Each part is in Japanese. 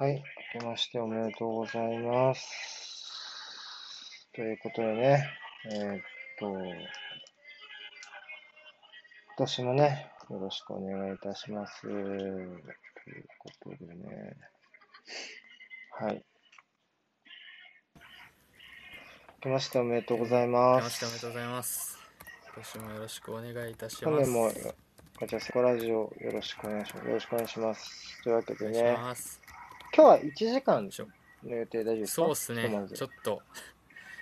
はい。明けましておめでとうございます。ということでね、えーっと、今年もね、よろしくお願いいたします。ということでね、はい。明けましておめでとうござい明ますけましておめでとうございます。今年もよろしくお願いいたし去ます。年も、こちらセコラジオよろしくお願いします。よろしくお願いします。というわけでね、ます。今日は1時間の予定大丈夫ですか？そうっすねちょっと、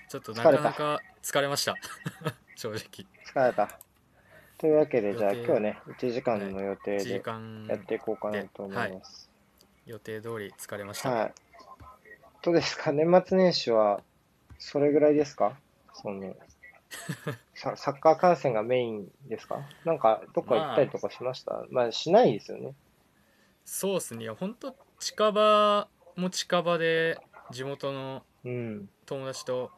ちょっとなかなか疲れました。正直。疲れた。というわけで、じゃあ今日ね、1時間の予定1時で間やっていこうかなと思います。予定通り疲れました。はい。どうですか？年末年始はそれぐらいですか？その ササッカー観戦がメインですか？なんかどっか行ったりとかしました？まあ、しないですよね。そうっすね。いや、ほんと近場も近場で地元のうん。友達と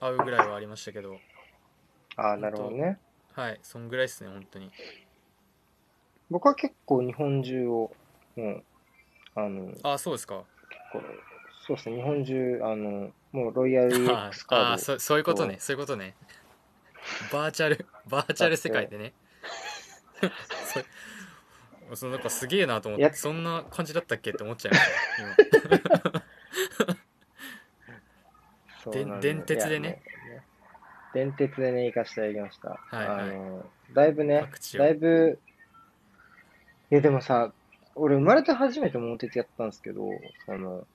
会うぐらいはありましたけど、ああ、なるほどね。はい、そんぐらいっすね、本当に。僕は結構日本中を、もう、あの、結あ、そうですか。構、そうですね、日本中、あの、もうロイヤル EX カードああそそういうことねそういうことねバーチャルバーチャル世界でねそ そのなんかすげえなと思っやてそんな感じだったっけって思っちゃいました。今。そうなんだ電電鉄でね。電鉄でね、行かせていただきました。はいはい。あの、だいぶね各、地を。だいぶ、いやでもさ、俺生まれて初めて桃鉄やったんですけど、その、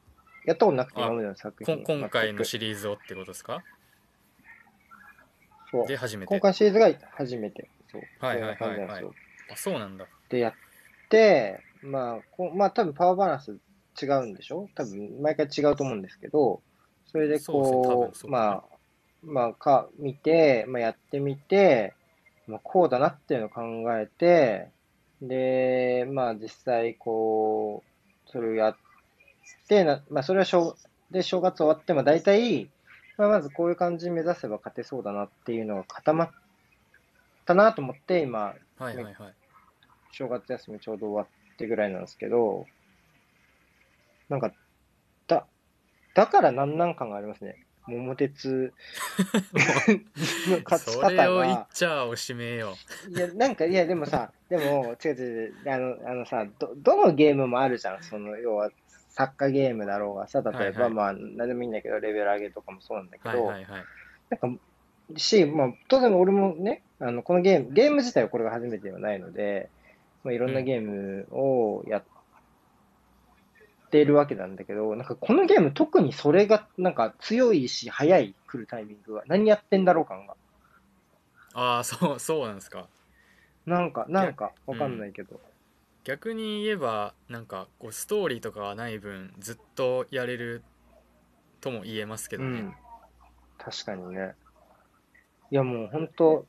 やったことなくてあ今までの作こ品。ん今回の全くシリーズをってことですか？そう。で初めて。今回シリーズが初めて。そう。はいはいはいはい。そんな感じなんですよ。あそうなんだ。で、やって、まあ、こまあ多分パワーバランス違うんでしょ？多分毎回違うと思うんですけど、それでこう、うだねまあ、まあ、か、見て、まあやってみて、まあこうだなっていうのを考えて、で、まあ実際こう、それをやって、なまあそれは正、で、正月終わっても大体、まあまずこういう感じに目指せば勝てそうだなっていうのが固まったなと思って、今、はいはいはい正月休みちょうど終わってぐらいなんですけど、なんか、だ、だからなんなん感がありますね。桃鉄の 勝ちそ方れを言っが。ちゃおしめよいや、なんか、いや、でもさ、でも、違う違う違う、あの、あのさ、ど、どのゲームもあるじゃん。その、要は、サッカーゲームだろうがさ、例えば、はいはいまあ、なんでもいいんだけど、レベル上げとかもそうなんだけど、はいはいはいなんか、し、まあ、当然俺もね、あの、このゲーム、ゲーム自体はこれが初めてではないので、まあ、いろんなゲームをやってるわけなんだけど、なんかこのゲーム特にそれが、なんか強いし、早い来るタイミングが、何やってんだろう感が。ああそうそうなんですかなんか、なんか、わかんないけど。逆に言えばなんかこうストーリーとかがない分ずっとやれるとも言えますけどね、うん。確かにね。いや、もう本当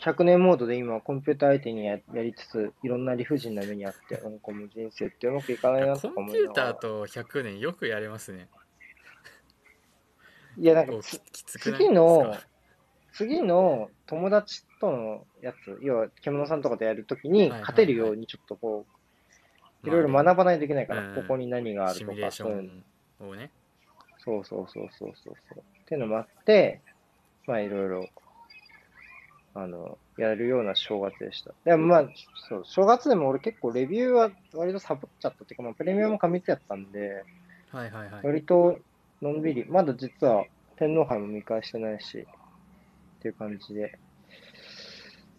100年モードで今、コンピューター相手にややりつつ、いろんな理不尽な目にあって、なんかもう人生ってうまくいかないなとかコン思ピューター。と100年よくやれますね。いや、なんかこうつききつくない次のですか、次の友達とのやつ、要は獣さんとかとやるときにはいはいはい。勝てるようにちょっとこう、いろいろまあね学ばないといけないから、うん。ここに何があるとか、シミュレーショそういうのンをねそうそうそうそうそうそう。っていうのもあって、まあいろいろ、あの、やるような正月でした。でもまあ、そう、正月でも俺結構レビューは割とサボっちゃったっていうか、まあプレミアム過密やったんで、はいはいはい割とのんびり、まだ実は天皇杯も見返してないし、っていう感じで、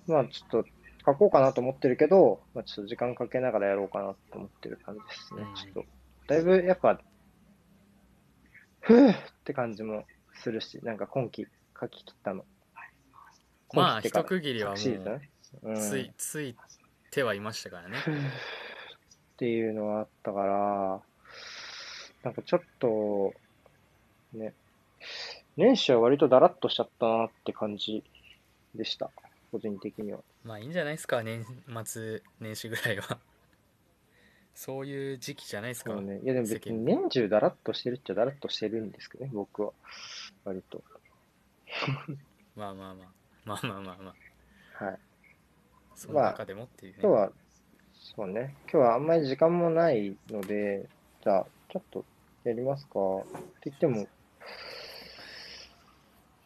まあちょっと書こうかなと思ってるけど、まあちょっと時間かけながらやろうかなと思ってる感じですね。うんちょっと、だいぶやっぱ、ふぅって感じもするし、なんか今季書き切ったの。まあ一区切りはもうついついてはいましたからねっていうのがあったから、なんかちょっと、ね、年始は割とだらっとしちゃったなって感じでした。個人的には。まあいいんじゃないですか年末年始ぐらいはそういう時期じゃないですか、ね。いやでも別に年中だらっとしてるっちゃだらっとしてるんですけどね、僕は。割と。まあまあまあ まあまあまあまあはい。その中でもっていうね、今日は、そうね。今日はあんまり時間もないので、じゃあ、ちょっとやりますか。って言っても、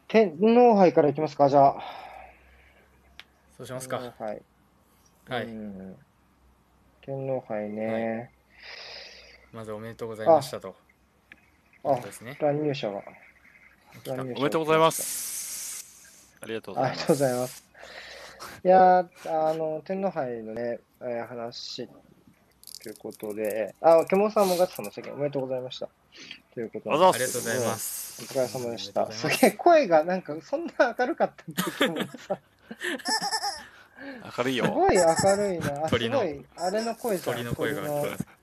天皇杯からいきますか、じゃあ。そうしますか天皇杯。はいうん天皇杯ね。まずおめでとうございましたとあそうですね乱入者が。来た乱入者おめでとうございます。ありがとうございます。ありがとうございます。いやー、あの、天皇杯のね、えー話ということで、あ、獣さんもガッツさんもおめでとうございました。ということありがとうありがとうございま。すお疲れ様でした。すすげえ、声がなんかそんな明るかったんだけど明るいよ。ごい明るいな。鳥のごい、あれの声じゃん。鳥の声が聞こえます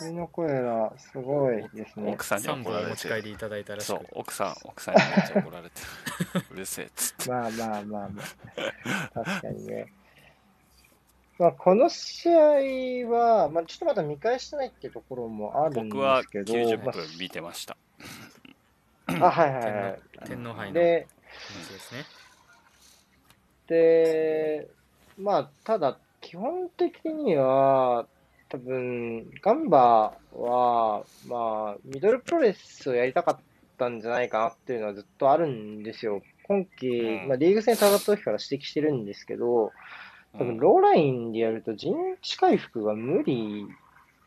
鳥の声がすごいですね奥。さんに3怒られ本お持ち帰て。りいただいたらしく、そう奥さん、奥さんにめっちゃ怒られてる。うるせえっつって。まあまあまあまあ。確かにね。まあ、この試合は、まあ、ちょっとまだ見返してないっていうところもあるん僕はですけど、90ま分見てました。あ、あはいはいはい。天皇杯ので、話ですねで、まあ、ただ、基本的には、多分、ガンバは、まあ、ミドルプロレスをやりたかったんじゃないかなっていうのはずっとあるんですよ。今季、うんまあ、リーグ戦戦った時から指摘してるんですけど、多分、うんローラインでやると陣地回復が無理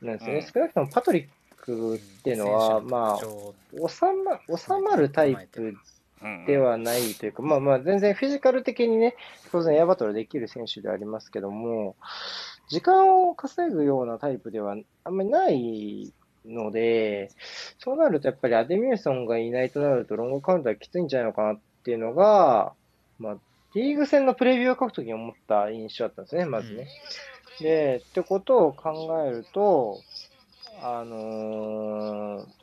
なんですよね。うん少なくともパトリックっていうのは、まあ、収ま、収まるタイプうんではないというか、まあまあ、全然フィジカル的にね、当然エアバトルできる選手ではありますけども、時間を稼ぐようなタイプではあんまりないので、そうなるとやっぱりアデミューソンがいないとなるとロングカウンターきついんじゃないのかなっていうのが、まあ、リーグ戦のプレビューを書くときに思った印象だったんですね、まずね。で、ってことを考えると、あのー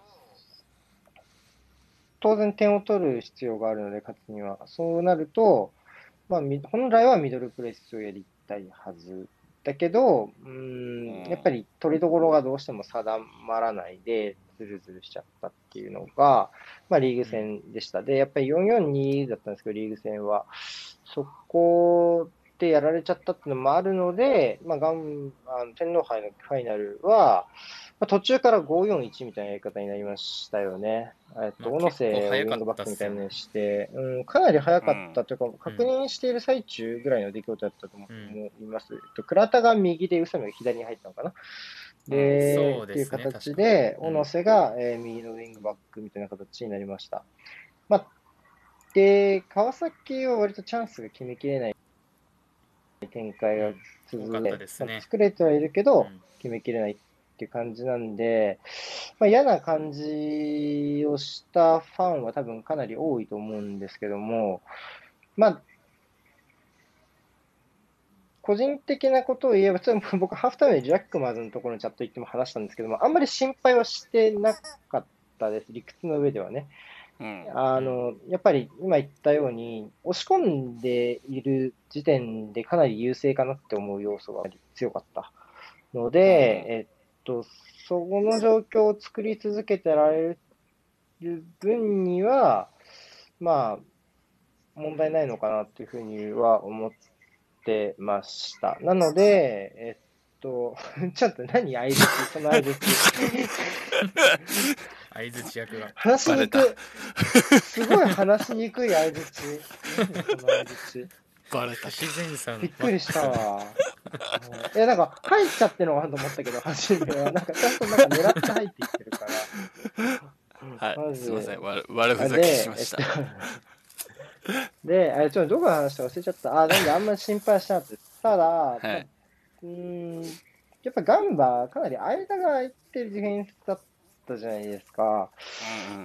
当然点を取る必要があるので、勝つには。そうなると、まあ、み本来はミドルプレスをやりたいはず。だけど、うーん、うんやっぱり取りどころがどうしても定まらないで、ズルズルしちゃったっていうのが、まあ、リーグ戦でした。で、やっぱり442だったんですけど、リーグ戦は。そこでやられちゃったっていうのもあるので、まあ、ガンあの天皇杯のファイナルは、まあ、途中から541みたいなやり方になりましたよね。えっと、まあ小野瀬をウィングバックみたいにして、うん、かなり早かったというか、確認している最中ぐらいの出来事だったと思うんいます。えっと、倉田が右で宇佐美が左に入ったのかな。で、そうっていう形で、小野瀬が、えー右のウィングバックみたいな形になりました。まあ、で、川崎は割とチャンスが決めきれない展開が続いて、たですね。作れてはいるけど、うん。決めきれないっていう感じなんで、まあ、嫌な感じをしたファンは多分かなり多いと思うんですけども、まあ、個人的なことを言えば、ちょっと僕、ハーフタイムでジャックマーズのところにチャット行っても話したんですけども、あんまり心配はしてなかったです、理屈の上ではね。うんあの、やっぱり今言ったように、押し込んでいる時点でかなり優勢かなって思う要素が強かったので、えっと、そこの状況を作り続けてられる分には、まあ、問題ないのかなっていうふうには思ってました。なので、えっと、ちょっと何相づちその相づち。相づち役が話しにくい。すごい話しにくい相づち。何その相づち。バレた。自然さんびっくりしたわ。いや、なんか、入っちゃってるのかなと思ったけど、初めは。なんか、ちゃんとなんか狙って入ってきてるから。はい、まずすみません。悪悪ふざで、けしました。えっと、で、あれ、ちょっとどこの話か忘れちゃった。あ、なんであんまり心配しなかっただ、はい。うーん、やっぱガンバ、かなり間が空いてるディフェンスだったじゃないですか。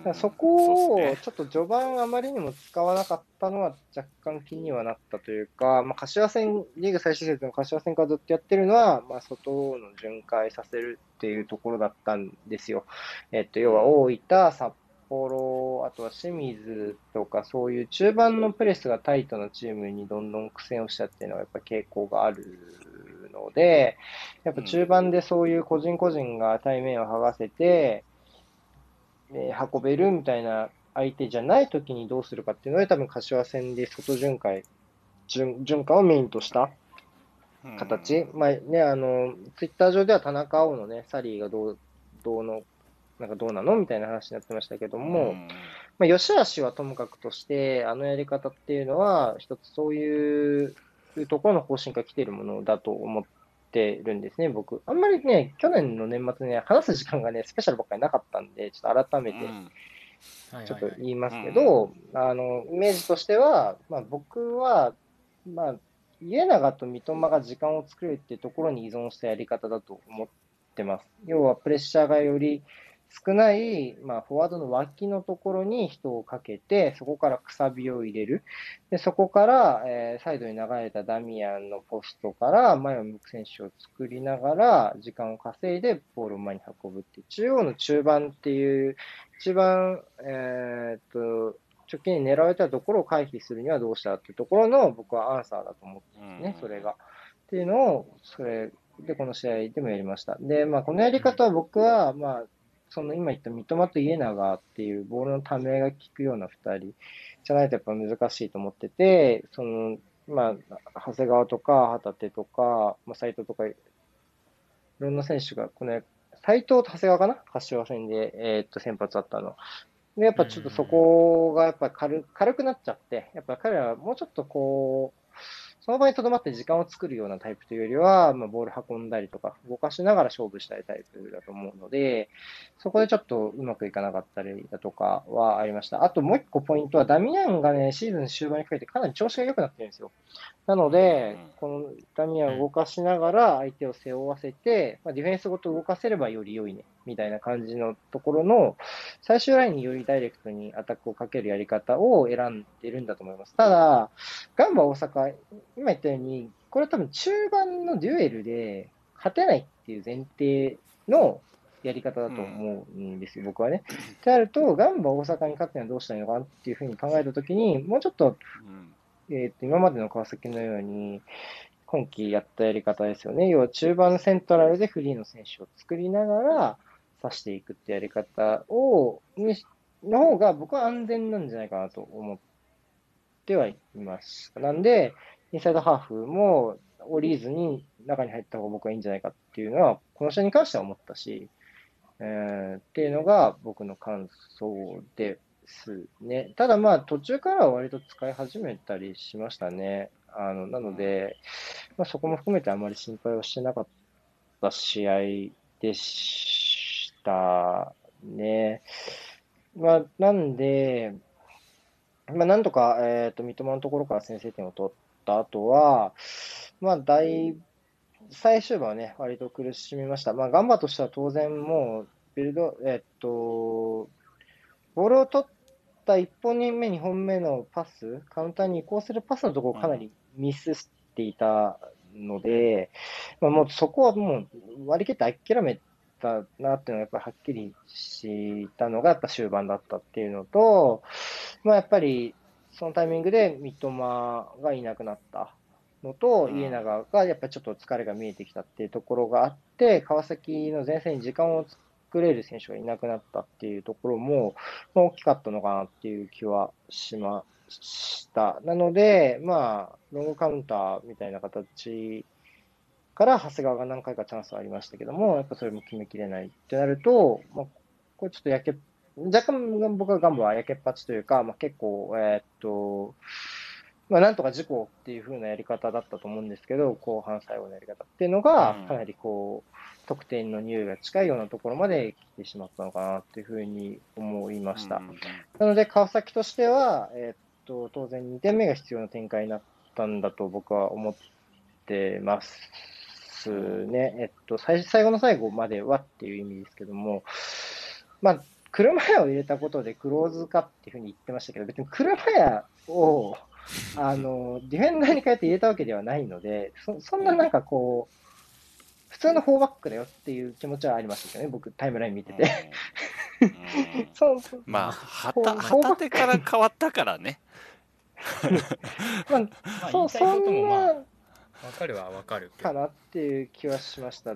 うんそこをちょっと序盤あまりにも使わなかったのは若干気にはなったというか、まあ、柏戦、リーグ最終節の柏戦からずっとやってるのは、まあ、外の巡回させるっていうところだったんですよ。えっと、要は大分、札幌、あとは清水とか、そういう中盤のプレスがタイトなチームにどんどん苦戦をしたっていうのはやっぱ傾向があるので、やっぱ中盤でそういう個人個人が対面を剥がせて、えー運べるみたいな相手じゃない時にどうするかっていうので、多分柏戦で外巡回、巡巡回をメインとした形、まあね、あの、ツイッター上では田中碧のね、サリーがどうどうの、なんかどうなのみたいな話になってましたけども、うん。まあ、吉橋はともかくとして、あのやり方っていうのは、一つそういうところの方針から来ているものだと思ってるんですね、僕。あんまりね、去年の年末ね、話す時間がね、スペシャルばっかりなかったんで、ちょっと改めてちょっと言いますけど、あの、イメージとしては、まあ僕は、まあ、家長と三笘が時間を作れるっていうところに依存したやり方だと思ってます。要はプレッシャーがより少ない、まあ、フォワードの脇のところに人をかけて、そこからくさびを入れる。で、そこから、えーサイドに流れたダミアンのポストから前を向く選手を作りながら、時間を稼いでボールを前に運ぶっていう、中央の中盤っていう、一番、えーっと、直近に狙われたところを回避するにはどうしたらっていうところの僕はアンサーだと思ってますね、それが。っていうのを、それでこの試合でもやりました。で、まあ、このやり方は僕は、まあ、その今言った三笘と家長っていうボールのためが効くような二人じゃないとやっぱ難しいと思ってて、その、まあ、長谷川とか旗手とか、まあ、斉藤とか、いろんな選手が、この、斉藤と長谷川かな？柏戦で、えーっと、先発だったの。で、やっぱちょっとそこがやっぱ軽軽くなっちゃって、やっぱ彼らはもうちょっとこう、その場に留まって時間を作るようなタイプというよりは、まあ、ボール運んだりとか、動かしながら勝負したいタイプだと思うので、そこでちょっとうまくいかなかったりだとかはありました。あともう一個ポイントは、ダミアンがね、シーズン終盤にかけてかなり調子が良くなってるんですよ。なのでうん、このダミアンを動かしながら相手を背負わせて、まあ、ディフェンスごと動かせればより良いね、みたいな感じのところの、最終ラインによりダイレクトにアタックをかけるやり方を選んでるんだと思います。ただ、ガンバ大阪、今言ったように、これ多分中盤のデュエルで勝てないっていう前提のやり方だと思うんですよ、僕はね。ってなると、ガンバ大阪に勝つにはどうしたらいいのかなっていうふうに考えたときに、もうちょっと、うんえーと今までの川崎のように、今季やったやり方ですよね。要は中盤セントラルでフリーの選手を作りながら、刺していくってやり方を、の方が僕は安全なんじゃないかなと思ってはいます。なんで、インサイドハーフも降りずに中に入った方が僕はいいんじゃないかっていうのは、この試合に関しては思ったし、えーっていうのが僕の感想ですね。ただまあ途中からは割と使い始めたりしましたね。あの、なので、まあそこも含めてあまり心配はしてなかった試合でしたね。まあなんで、まあなんとか、えっ、と、三笘のところから先制点を取った後は、まあ大最終盤はね、割と苦しみました。まあ、ガンバとしては当然もう、ビルド、えっと、ボールを取った1本目、2本目のパス、カウンターに移行するパスのところをかなりミスっていたので、まあ、もうそこはもう割り切って諦めたなっていうのがやっぱりはっきりしたのがやっぱ終盤だったっていうのと、まあ、やっぱりそのタイミングで三笘がいなくなったのと、うん家長がやっぱりちょっと疲れが見えてきたっていうところがあって、川崎の前線に時間を作れる選手がいなくなったっていうところも、まあ大きかったのかなっていう気はしました。なので、まあ、ロングカウンターみたいな形から長谷川が何回かチャンスはありましたけども、やっぱそれも決めきれないってなると、まあ、これちょっとやけ、若干僕はガンバはやけっぱちというか、まあ、結構、えーっと、まあ、なんとか事故っていう風なやり方だったと思うんですけど、後半最後のやり方っていうのがうん、かなりこう、得点の匂いが近いようなところまで来てしまったのかなっていう風に思いました。なので、川崎としては、えーっと、当然2点目が必要な展開になったんだと僕は思ってますね。えっと、最最後の最後まではっていう意味ですけども、まあ、車屋を入れたことでクローズ化っていうふうに言ってましたけど、別に車屋を、あの、ディフェンダーに変えて入れたわけではないので、そそんななんかこう、普通の4バックだよっていう気持ちはありましたけどね、僕、タイムライン見てて。そうそうまあ、はこう手から変わったからね。まあ、まあそう、そんもまあなわかるはわかるかなっていう気はしました。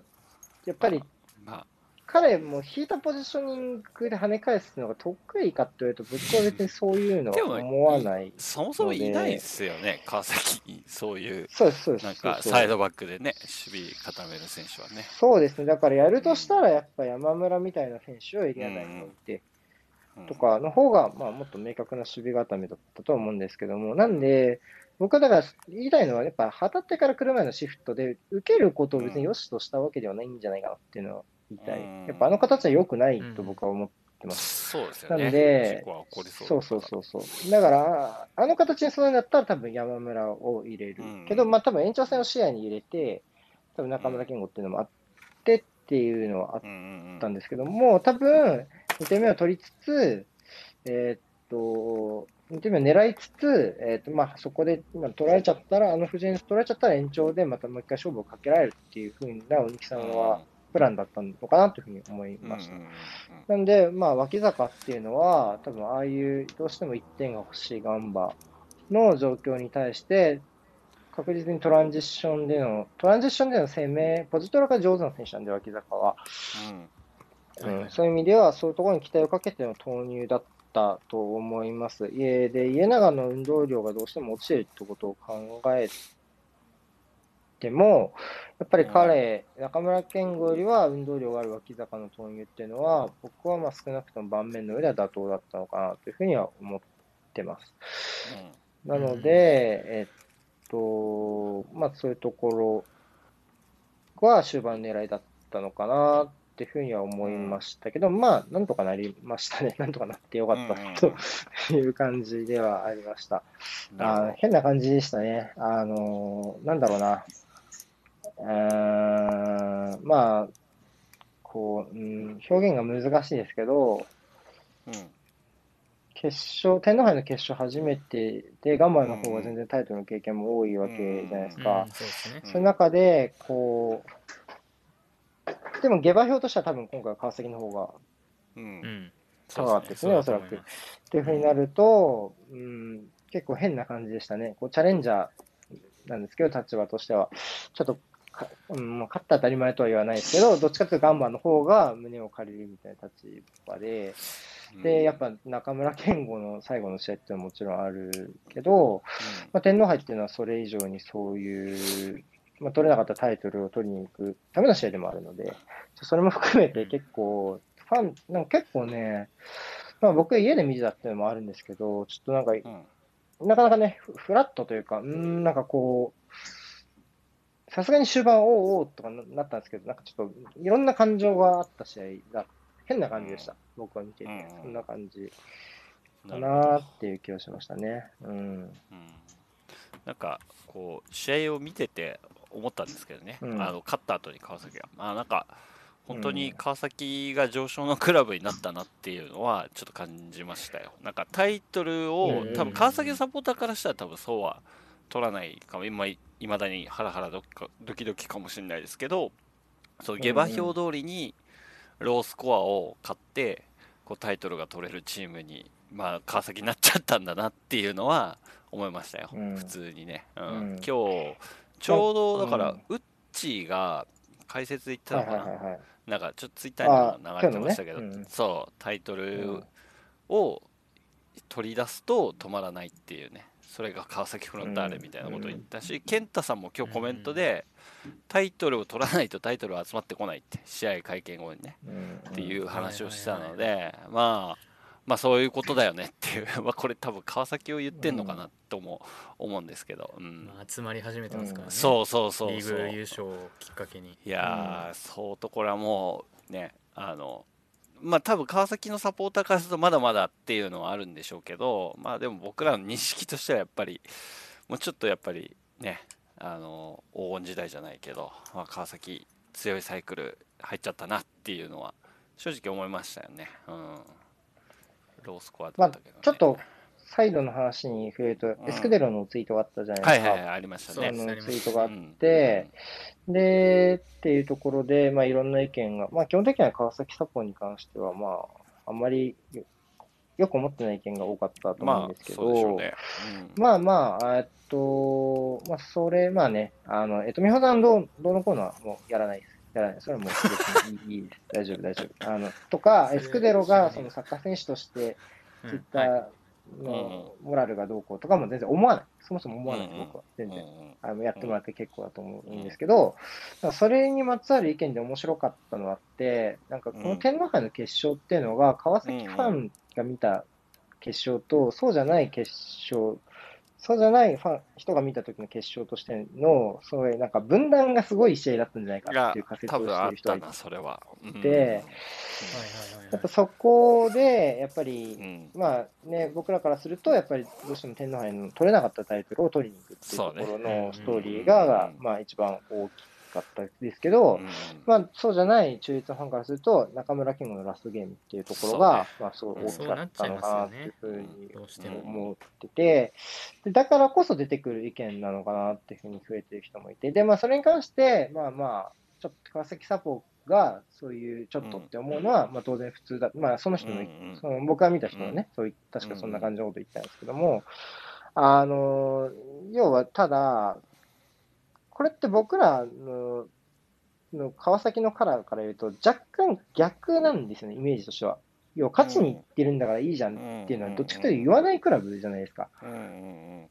やっぱり、まあ、彼も引いたポジショニングで跳ね返すのが得意かって言われると、僕は別にそういうのは思わない。そもそもいないですよね、川崎に、そういう、そうです、そうです。なんかサイドバックでね、守備固める選手はね。そうですね。だからやるとしたら、やっぱ山村みたいな選手をエリア内に置いて、うんとかの方が、まあ、もっと明確な守備固めだったと思うんですけども、なんで、僕はだから言いたいのは、やっぱ、旗ってから来る前のシフトで、受けることを別に良しとしたわけではないんじゃないかなっていうのを言いたい。うんやっぱあの形は良くないと僕は思ってます。そうですよなね。んでそうそうそうそうそう。だから、あの形にするんだったら多分山村を入れる。うんけど、まあ多分延長戦を視野に入れて、多分中村健吾っていうのもあってっていうのはあっうんうんうんたんですけども、多分2点目を取りつつ、えーっと、2点目を狙いつつ、えーっと、まあそこで今取られちゃったら、あの布陣取られちゃったら延長でまたもう一回勝負をかけられるっていうふうな、鬼木さんはプランだったのかなというふうに思いました。なんで、まあ、脇坂っていうのは、多分ああいう、どうしても1点が欲しいガンバの状況に対して、確実にトランジッションでの、トランジッションでの攻め、ポジトラが上手な選手なんで、脇坂は。うん。うん、そういう意味では、そういうところに期待をかけての投入だったと思います。家で、家長の運動量がどうしても落ちてるってことを考えても、やっぱり彼、中村健吾よりは運動量がある脇坂の投入っていうのは、僕はまあ少なくとも盤面の上では妥当だったのかなというふうには思ってます。なので、えっと、まあそういうところは終盤狙いだったのかなっていうふうには思いましたけど、まあなんとかなりましたね。なんとかなってよかったなという感じではありました。あー変な感じでしたね。あのーなんだろうな。うーんまあ、こう、うん、表現が難しいですけど、うん決勝、天皇杯の決勝初めてで、ガンバの方が全然タイトルの経験も多いわけじゃないですうんか。そうですねうんそういう中で、こう、でも下馬評としては多分今回は川崎の方がうん。うん。高かったですね、おそらく。っていうふうになると、うん、結構変な感じでしたね。こうチャレンジャーなんですけど、立場としては。ちょっとか、うん、もう勝った当たり前とは言わないですけど、どっちかというとガンバの方が胸を借りるみたいな立場で、で、やっぱ中村健吾の最後の試合っていうのはもちろんあるけど、まあ、天皇杯っていうのはそれ以上にそういう、まあ、取れなかったタイトルを取りに行くための試合でもあるので、それも含めて結構、ファン、なんか結構ね、まあ僕家で見てたっていうのもあるんですけど、ちょっとなんか、うん。なかなかね、フフラットというか、うーん、なんかこう、さすがに終盤、おうおうとかななったんですけど、なんかちょっといろんな感情があった試合が、変な感じでした、僕は見ていて、うん。そんな感じ。かなっていう気がしましたね。うん。うん。なんかこう試合を見てて思ったんですけどね、うん。あの勝った後に川崎が、まあ、なんか本当に川崎が上昇のクラブになったなっていうのはちょっと感じましたよ。なんかタイトルをうん多分川崎のサポーターからしたら多分そうは取らないかも。今いまだにハラハラドキドキドキかもしれないですけどそう下馬評通りにロースコアを買ってこうタイトルが取れるチームに、まあ、川崎になっちゃったんだなっていうのは思いましたよ、うん。普通にね、うん。うん。今日ちょうどだから、うん。ウッチーが解説で言ったのかな、いはいはいはい。なんかちょっとツイッターにも流れてましたけど、ね。うん。そうタイトうルんを取り出すと止まらないっていうね。それが川崎フロンターレみたいなことを言ったし、健太さんも今日コメントで、タイトルを取らないとタイトルは集まってこないって試合会見後にね。うん。っていう話をしたので、まあまあそういうことだよねっていう。まあこれ多分川崎を言ってんのかなとも思うんですけど、うん。まあ、集まり始めてますからね、そうそうそうリそう。ーグ優勝をきっかけに。いやー、そうとこれはもうねあのまあ多分川崎のサポーターからするとまだまだっていうのはあるんでしょうけどまあでも僕らの認識としてはやっぱりもうちょっとやっぱりねあの黄金時代じゃないけど、まあ、川崎強いサイクル入っちゃったなっていうのは正直思いましたよね。うん、ロースコアだまあったけど、ねちょっと、サイドの話に触れると、エスクデロのツイートがあったじゃないですか。はいはいはいありましたね。あのツイートがあっうんて、で、っていうところで、まあ、いろんな意見が、まあ、基本的には川崎サポに関しては、まあ、あんまりよよく思ってない意見が多かったと思うんまあですけど、そうでしょうね。うんまあまあ、えっと、まあ、それ、まあね、あの、えっと、美穂さんどう、どうのこうのはもうやらないです。い。それはもう別にいいいいです。大丈夫、大丈夫。あの、とか、エスクデロがそのサッカー選手として、うんツイッタはいーのモラルがどうこうとかも全然思わない。そもそも思わない僕は。全然。うんあのやってもらって結構だと思うんですけど、それにまつわる意見で面白かったのがあって、なんかこの天皇杯の決勝っていうのが、川崎ファンが見た決勝と、そうじゃない決勝、そうじゃないファン人が見た時の決勝としての、そういうなんか分断がすごい試合だったんじゃないかがっていう仮説多をしてる人がいて、でやっぱそこで、やっぱりう、んまあね、僕らからすると、やっぱりどうしても天皇杯の取れなかったタイトルを取りに行くっていうところのストーリーが、うんまあ一番大きかったですけど、うん。まあそうじゃない中立のファンからすると、中村健吾のラストゲームっていうところが、まあすごい大きかったのかなっていうふうに思ってて、でだからこそ出てくる意見なのかなっていうふうに増えてる人もいて、で、まあそれに関して、まあまあ、ちょっと川崎サポがそういうちょっとって思うのは、まあ当然普通だ。まあその人の、うんその僕が見た人はね、そうい確かそんな感じのこと言ったんですけども、あの、要はただ、これって僕らのの川崎のカラーから言うと若干逆なんですよね、イメージとしては。要は勝ちに行ってるんだからいいじゃんっていうのは、どっちかというと言わないクラブじゃないですか。うんうん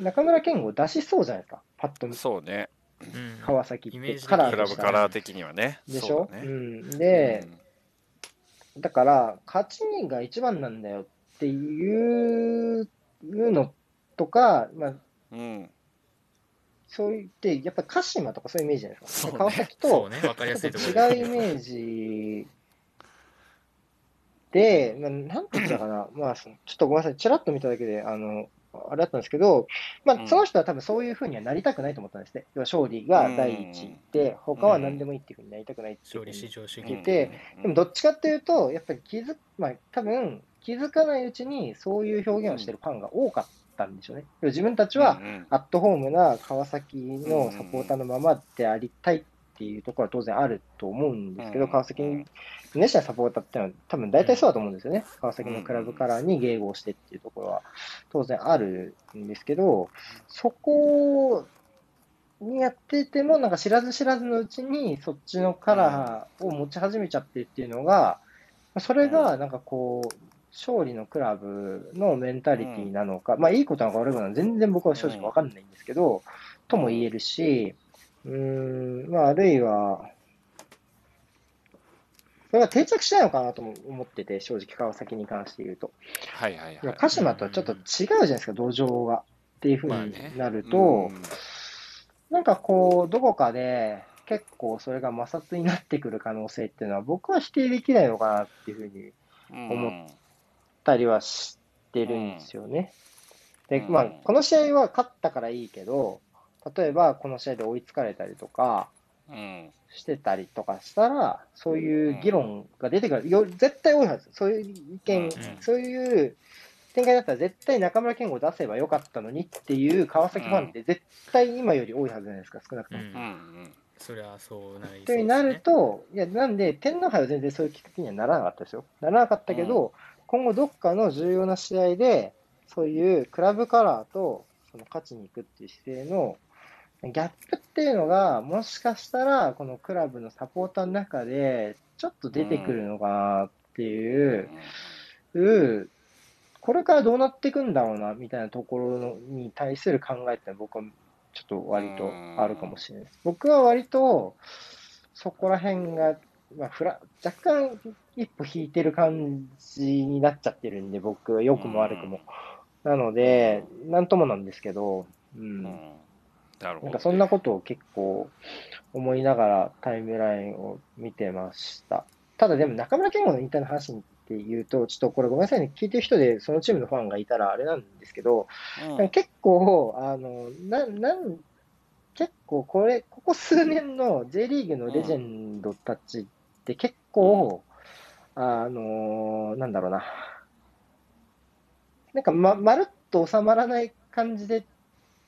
中村健吾出しそうじゃないですか、パッとうん見。そうね。うん川崎ってイメージ的クラブカラー的にはね。でしょ？そうだねうん。で、だから、勝ち人が一番なんだよっていうのとか、まあ、うんうんそう言って、やっぱ鹿島とかそういうイメージじゃないですか。ね。川崎とね、違うイメージで、まあ、なんて言ったかな、まあ、ちょっとごめんなさい、ちらっと見ただけで、あの、あれだったんですけど、まあ、うん。その人は多分そういうふうにはなりたくないと思ったんですね。要は勝利が第一で、他は何でもいいっていうふうになりたくないっていうふうに勝利至上主義。言ってでもどっちかっていうと、やっぱり気づ、まあ、多分気づかないうちにそういう表現をしてるファンが多かったんでしょうね。自分たちは、アットホームな川崎のサポーターのままでありたいっていうところは当然あると思うんですけど、うん川崎に熱心なサポーターってのは多分大体そうだと思うんですよね。川崎のクラブカラーに迎合してっていうところは当然あるんですけど、そこにやってても、なんか知らず知らずのうちにそっちのカラーを持ち始めちゃってっていうのが、それがなんかこう、勝利のクラブのメンタリティなのか、まあいいことなのか悪いことなのか全然僕は正直わかんないんですけど、とも言えるし、うーん、まああるいは、それが定着しないのかなとも思ってて、正直川崎に関して言うと。はいはいはい。鹿島とはちょっと違うじゃないですか、土壌が。っていうふうになると、うんなんかこう、どこかで結構それが摩擦になってくる可能性っていうのは僕は否定できないのかなっていうふうに思うんたりはしてるんですよね。で、うんまあ、この試合は勝ったからいいけど、例えばこの試合で追いつかれたりとかうんしてたりとかしたら、そういう議論が出てくる。よ絶対多いはず。そういう意見、うんそういう展開だったら絶対中村健吾を出せばよかったのにっていう川崎ファンって絶対今より多いはずじゃないですか、少なくとも。うんうんうんそりゃそうなりそうというになると、いや、なんで、天皇杯は全然そういうきっかけにはならなかったですよ。ならなかったけど、今後どっかの重要な試合で、そういうクラブカラーと、その勝ちに行くっていう姿勢の、ギャップっていうのが、もしかしたら、このクラブのサポーターの中で、ちょっと出てくるのかなっていう、いうこれからどうなっていくんだろうな、みたいなところのに対する考えって僕はちょっと割とあるかもしれないです。僕は割と、そこら辺が、まあ、フラ若干一歩引いてる感じになっちゃってるんで、僕は良くも悪くも。なので、なんともなんですけど、う。うんんなるほどね。なんかそんなことを結構思いながらタイムラインを見てました。ただでも中村健吾の引退の話って言うと、ちょっとこれごめんなさいね、聞いてる人でそのチームのファンがいたらあれなんですけど、うん結構、あの、な、なん、結構これ、ここ数年の J リーグのレジェンドたちって結構、あの、なんだろうな。なんかま、まるっと収まらない感じで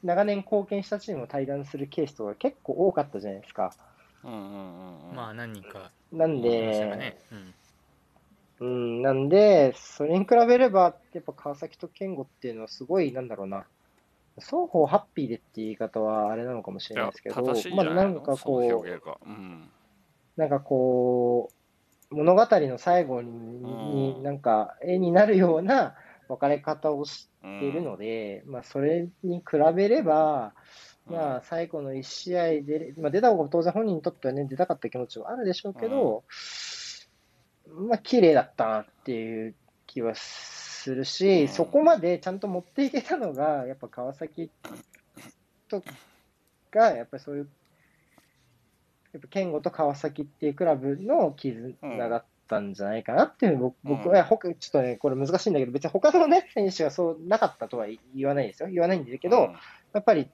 長年貢献したチームを対談するケースとか結構多かったじゃないですか。うんうんうんうん。まあ何人かなんいましたかでね、うん。うん、なんで、それに比べれば、やっぱ川崎と健吾っていうのはすごい、なんだろうな、双方ハッピーでっていう言い方はあれなのかもしれないですけど、正しいんじまあゃなんかこ表現が。うん。う、なんかこう、物語の最後に、うん。なんか絵になるような別れ方をしうんているので、まあ、それに比べれば、うん。まあ、最後の1試合で、まあ、出た方が当然本人にとってはね、出たかった気持ちはあるでしょうけど、まあ、綺麗だったなっていう気はするし、うん。そこまでちゃんと持っていけたのが、やっぱ川崎とが、やっぱりそういう、やっぱ健吾と川崎っていうクラブの絆だったんじゃないかなっていうふうに僕は、ちょっとね、これ難しいんだけど、別に他のね、選手がそうなかったとは言わないですよ。言わないんですけど、うんやっぱり、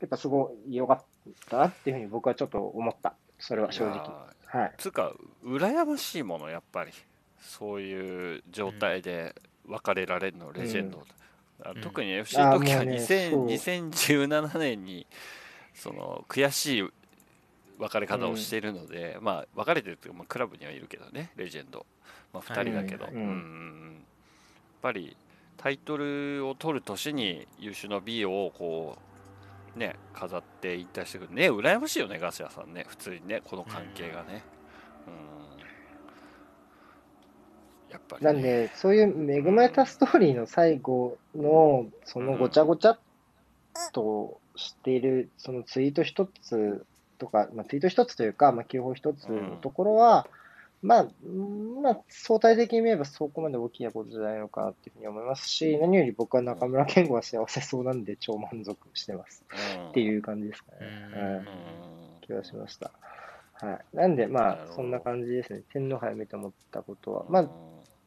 やっぱすごい良かったなっていうふうに僕はちょっと思った。それは正直。はい。つうか羨ましいものやっぱりそういう状態で別れられるのレジェンド、特に FC 時はもうね2000そう2017年にその悔しい別れ方をしているので、まあ別れてるっていうか、まあ、クラブにはいるけどねレジェンド、まあ、2人だけど、はい。うんうんうん。やっぱりタイトルを取る年に優秀の B をこうね飾って引退してくるね羨ましいよねガシアさんね。普通にねこの関係がね。うん。やっぱり、ね、なんで、そういう恵まれたストーリーの最後の、そのごちゃごちゃっとしている、そのツイート一つとか、まあ、ツイート一つというか、まあ、記号一つのところは、まあ、うんまあ、相対的に見ればそこまで大きなことじゃないのかなっていうふうに思いますし、何より僕は中村健吾は幸せそうなんで超満足してますうんっていう感じですかね。うん気がしました。はい。なんで、まあそんな感じですね。天皇杯を見て思ったことは。うんまあ、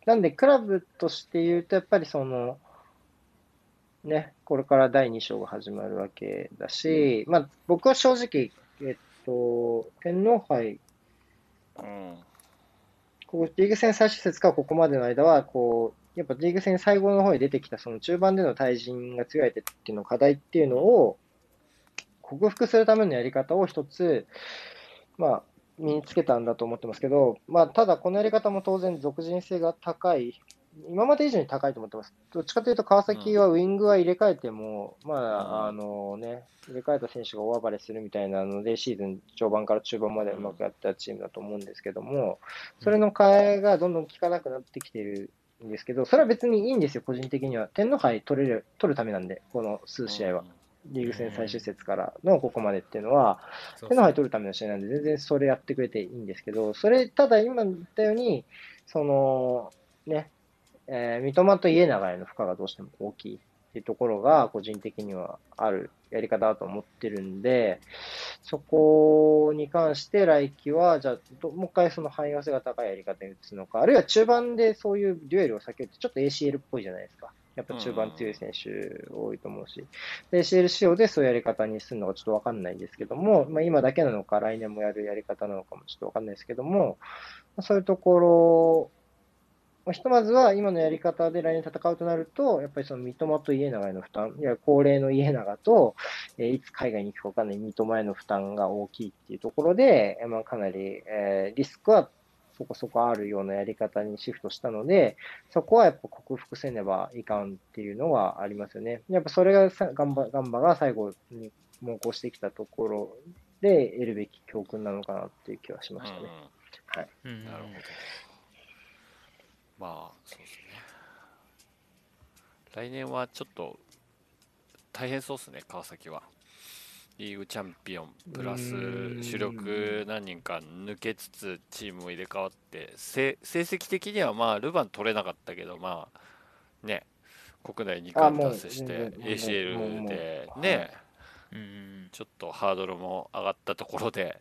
なんで、クラブとして言うと、やっぱりその、ね、これから第2章が始まるわけだし、まあ、僕は正直、えっと、天皇杯、うん。こうリーグ戦最終節からここまでの間は、こう、やっぱリーグ戦最後の方に出てきた、その中盤での対人が強い相手っていうの課題っていうのを、克服するためのやり方を一つ、まあ、身につけたんだと思ってますけど、まあ、ただこのやり方も当然属人性が高い、今まで以上に高いと思ってます。どっちかというと川崎はウィングは入れ替えても、まあ、あのね、入れ替えた選手が大暴れするみたいなので、シーズン序盤から中盤までうまくやったチームだと思うんですけども、それの替えがどんどん効かなくなってきているんですけど、それは別にいいんですよ、個人的には。天皇杯取れる、取るためなんで、この数試合は。リーグ戦最終節からのここまでっていうのは、天皇杯取るための試合なんで、全然それやってくれていいんですけど、それ、ただ今言ったように、その、ね、えー三笘と家長への負荷がどうしても大きいっていうところが、個人的にはあるやり方だと思ってるんで、そこに関して来季は、じゃあ、どもう一回その汎用性が高いやり方に移すのか、あるいは中盤でそういうデュエルを避けるって、ちょっと ACL っぽいじゃないですか。やっぱ中盤強い選手多いと思うし、で ACL 仕様でそういうやり方にするのかちょっとわかんないですけども、まあ、今だけなのか、来年もやるやり方なのかもちょっとわかんないですけども、まあそういうところ、まあひとまずは今のやり方で来年戦うとなると、やっぱりその三笘と家長への負担、いや高齢の家長と、えーいつ海外に行くかわかんない三笘への負担が大きいっていうところで、えーまあ、かなり、えーリスクはそこそこあるようなやり方にシフトしたので、そこはやっぱ克服せねばいかんっていうのはありますよね。やっぱそれがさガンバガンバが最後に猛攻してきたところで得るべき教訓なのかなっていう気はしましたね。うんうんなるほどまあそうですね。来年はちょっと大変そうですね川崎は。リーグチャンピオンプラス主力何人か抜けつつチームも入れ替わってせ成績的にはまあルヴァン取れなかったけどまあね国内2あ冠達成して ACL うでねちょっとハードルも上がったところで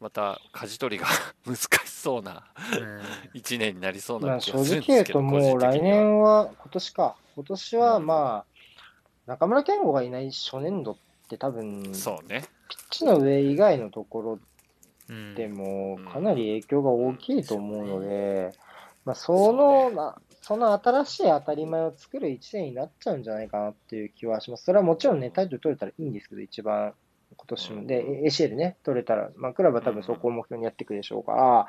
また舵取りが 難しそうなうん。1年になりそうまあな気正直言うがするんですけど、ともう来個人的には。年は、今年か。今年はまあ、中村健吾がいない初年度って多分、ピッそうね。チの上以外のところうんでもうん。かなり影響が大きいと思うので、まあ、その、なその新しい当たり前を作る1年になっちゃうんじゃないかなっていう気はします。それはもちろんね、タイトル取れたらいいんですけど、一番今年も。で、うん ACL ね、取れたら、まあ、クラブは多分そこを目標にやっていくでしょうから、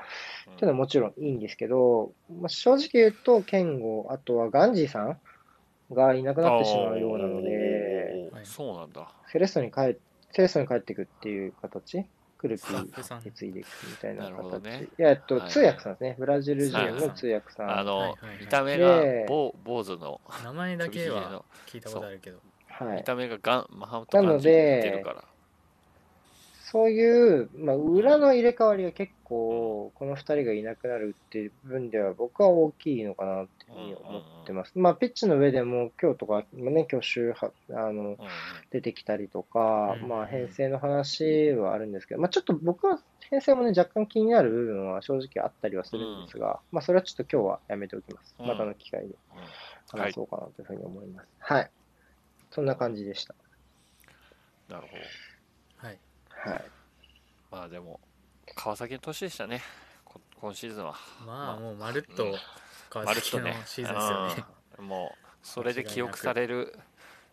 っていうのはもちろんいいんですけど、まあ、正直言うと、健吾、あとはガンジーさんがいなくなってしまうようなので、そうなんだ。セレッソに帰セレッソに帰っていくっていう形？クルピー引き継いでいくみたいな形。ねいや、えっと、はい通訳さんですね。ブラジル人の通訳さん。あの、はいはいはい。見た目でが坊坊主の名前だけは聞いたことあるけど。はい。見た目がガンマハムとガンジなので似てるからそういう、まあ、裏の入れ替わりが結構、この二人がいなくなるっていう分では、僕は大きいのかなっていうふうに思ってます。まあ、ピッチの上でも、今日とか、まあね、今日週は、あの、出てきたりとか、うんまあ、編成の話はあるんですけど、まあ、ちょっと僕は編成もね、若干気になる部分は正直あったりはするんですが、まあ、それはちょっと今日はやめておきます。うんまたの機会で話そうかなというふうに思います。はい。そんな感じでした。なるほどはい。はい。まあでも川崎の年でしたね。こ今シーズンは。まあもうまるっと川崎のまるっとね。シーズンですよね。うん。もうそれで記憶される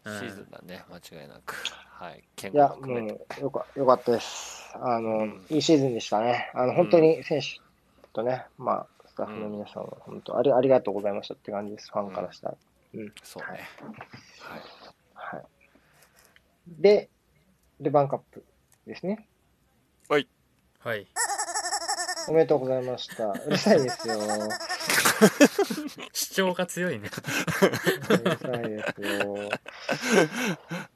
シうんーズンだね。間違いなく。はい。健いや、康も含めて。もうよかよかったです。あの、うん。いいシーズンでしたね。あの、本当に選手とね、まあ、スタッフの皆さんは本当ありありがとうございましたって感じです、ファンからしたら。うん。そうね。はい。はい。で、ルヴァンカップですね。はいおめでとうございました。うるさいですよ。う る主張が強いねさいですよ。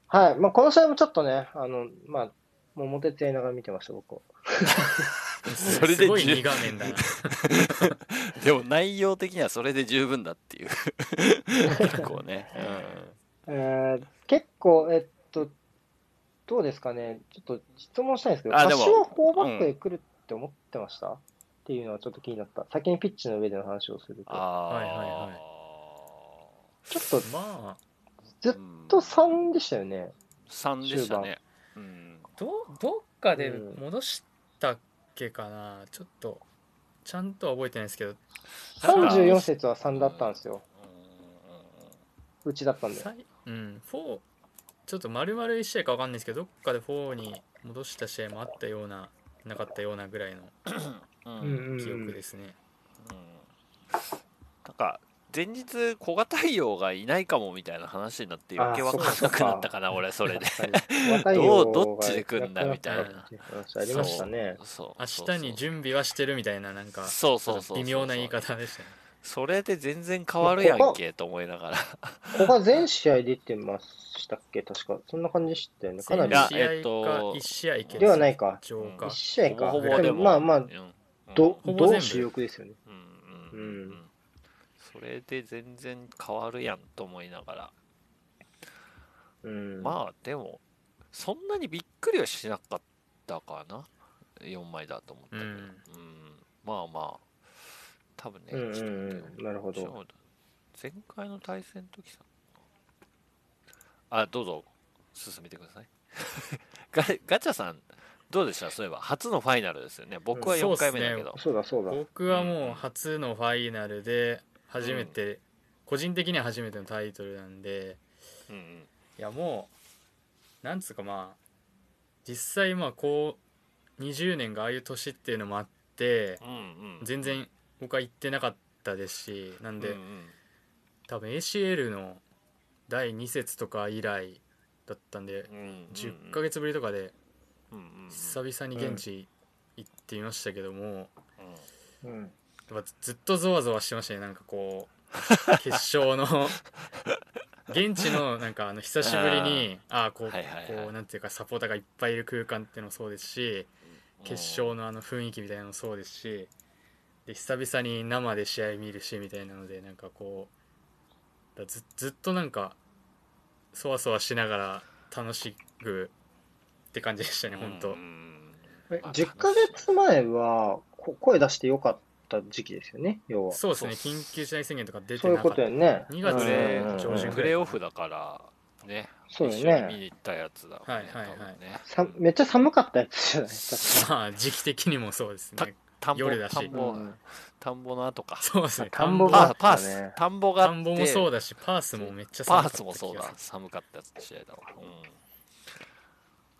はい。まあ、この試合もちょっとね、あの、まあ、もうモテてやりながら見てました、僕は。それですごい十2画面だな でも内容的にはそれで十分だっていう結構ね、えー結構、えっと、どうですかね、ちょっと質問したいんですけど、あでも柏は4バックで来るって思ってました、っていうのはちょっと気になった。先にピッチの上での話をするうん、と。はいはいはいちょっとまあずっと3でしたよね？3でしたね、うん、どどっかで戻したっけかな？ちょっとちゃんとは覚えてないですけど。34節は3だったんですよ。うちだったんで。うん4ちょっと丸々1試合か分かんないですけどどっかで4に戻した試合もあったようななかったようなぐらいのうん。うん。うんうん記憶ですね、なんか前日小型太陽がいないかもみたいな話になって余計あ分かんなくなったかな俺それで。どうどっちで来んだみたいな。ありましたね。そう明日に準備はしてるみたいななんかそうそうそうそう。微妙な言い方でしたねそれで全然変わるやんけと思いながらここは全試合出てましたっけ？確か。そんな感じでしたよね。かなりいや。試合かえっと1試合欠ではないか。場か1試合か。ほぼほぼでもまあまあ、うんど、どう主力ですよね。うんうんううんんそれで全然変わるやんと思いながら、うん。まあでもそんなにびっくりはしなかったかな4枚だと思ったけど、ううんんまあまあ多分ね、うんうんうん。なるほど。前回の対戦の時さ。あどうぞ。進めてください。ガガチャさんどうでした？そういえば初のファイナルですよね。僕は4回目だけど、そうだそうだ。僕はもう初のファイナルで初めて、個人的には初めてのタイトルなんでうんうん。いやもうなんつうかまあ実際まあこう20年がああいう年っていうのもあってうんうん。全然僕は行ってなかったですしなんで、うんうん多分 ACL の第2節とか以来だったんでうんうん10ヶ月ぶりとかでうんうんうん久々に現地行ってみましたけども、うんうん。やっぱずっとゾワゾワしてましたねなんかこう 決勝の。現地のなんかあの久しぶりにああこう,、はいはいはい。こうなんていうかサポーターがいっぱいいる空間っていうのもそうですし決勝のあの雰囲気みたいなのもそうですしで久々に生で試合見るしみたいなのでなんかこうだずずっとなんかそわそわしながら楽しくって感じでしたね本当、うんうん。え10ヶ月前は、こ声出してよかった時期ですよね、要は。そうですね緊急事態宣言とか出てそういうこなかったとよね。2月プレうんうんうん。上旬プレーオフだからねそうだよね見に行ったやつだねはいはいはい。ねさめっちゃ寒かったやつじゃない確まあ時期的にもそうですね田んぼ夜だし。か。田んぼうん。田んぼの後か。そうですね。田んぼパがあパースね田んぼがあって。田んぼもそうだしパースもめっちゃパー寒かったスもそうだ。寒かったやつ試合だわうん。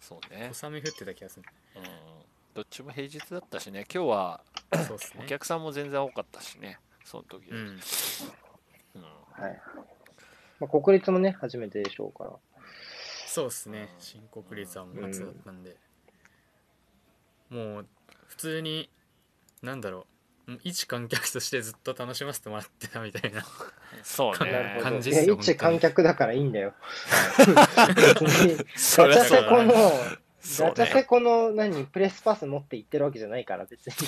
そうね。る小雨降ってた気がする。うん。どっちも平日だったしね。今日はそうですね。お客さんも全然多かったしね。その時うん。うん。はい。まあ、国立もね、初めてでしょうから。そうですね。新国立はもう初だったんで。もう普通になんだろう。一観客としてずっと楽しませてもらってたみたいな。そうね。感じっすよ一観客だからいいんだよ。別に。そガチャセコの、そうガチャセねコの何、プレスパス持って行ってるわけじゃないから、別に。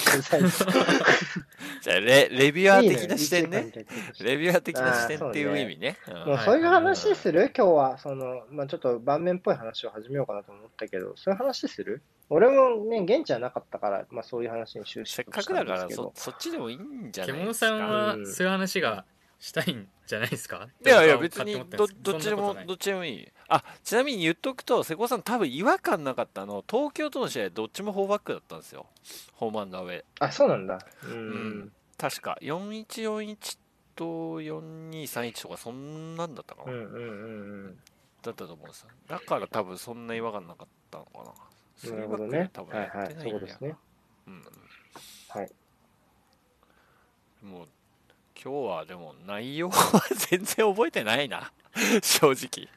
じゃあレレビュアー的な視点ね。レビュアー的な視点っていう意味ね。うん。もうそういう話する？今日は、その、まあちょっと盤面っぽい話を始めようかなと思ったけど、そういう話する？俺もね、現地はなかったから、まあそういう話に終始せっかくだからそそっちでもいいんじゃないですか？獣さんはうん。そういう話がしたいんじゃないですか？いやいや別にどどっちでもどっちでもいいあちなみに言っとくと瀬古さん多分違和感なかったの東京との試合どっちも4バックだったんですよホームアンドアウェイあ、そうなんだ。ううんん。確か4141と4231とかそんなんだったかな、うんうんうんうん。だったと思うんですよだから多分そんな違和感なかったのかななるほどね。多分はいはい。そうやってないんだよいうことですね。うんはい。もう今日はでも内容は全然覚えてないな。正直。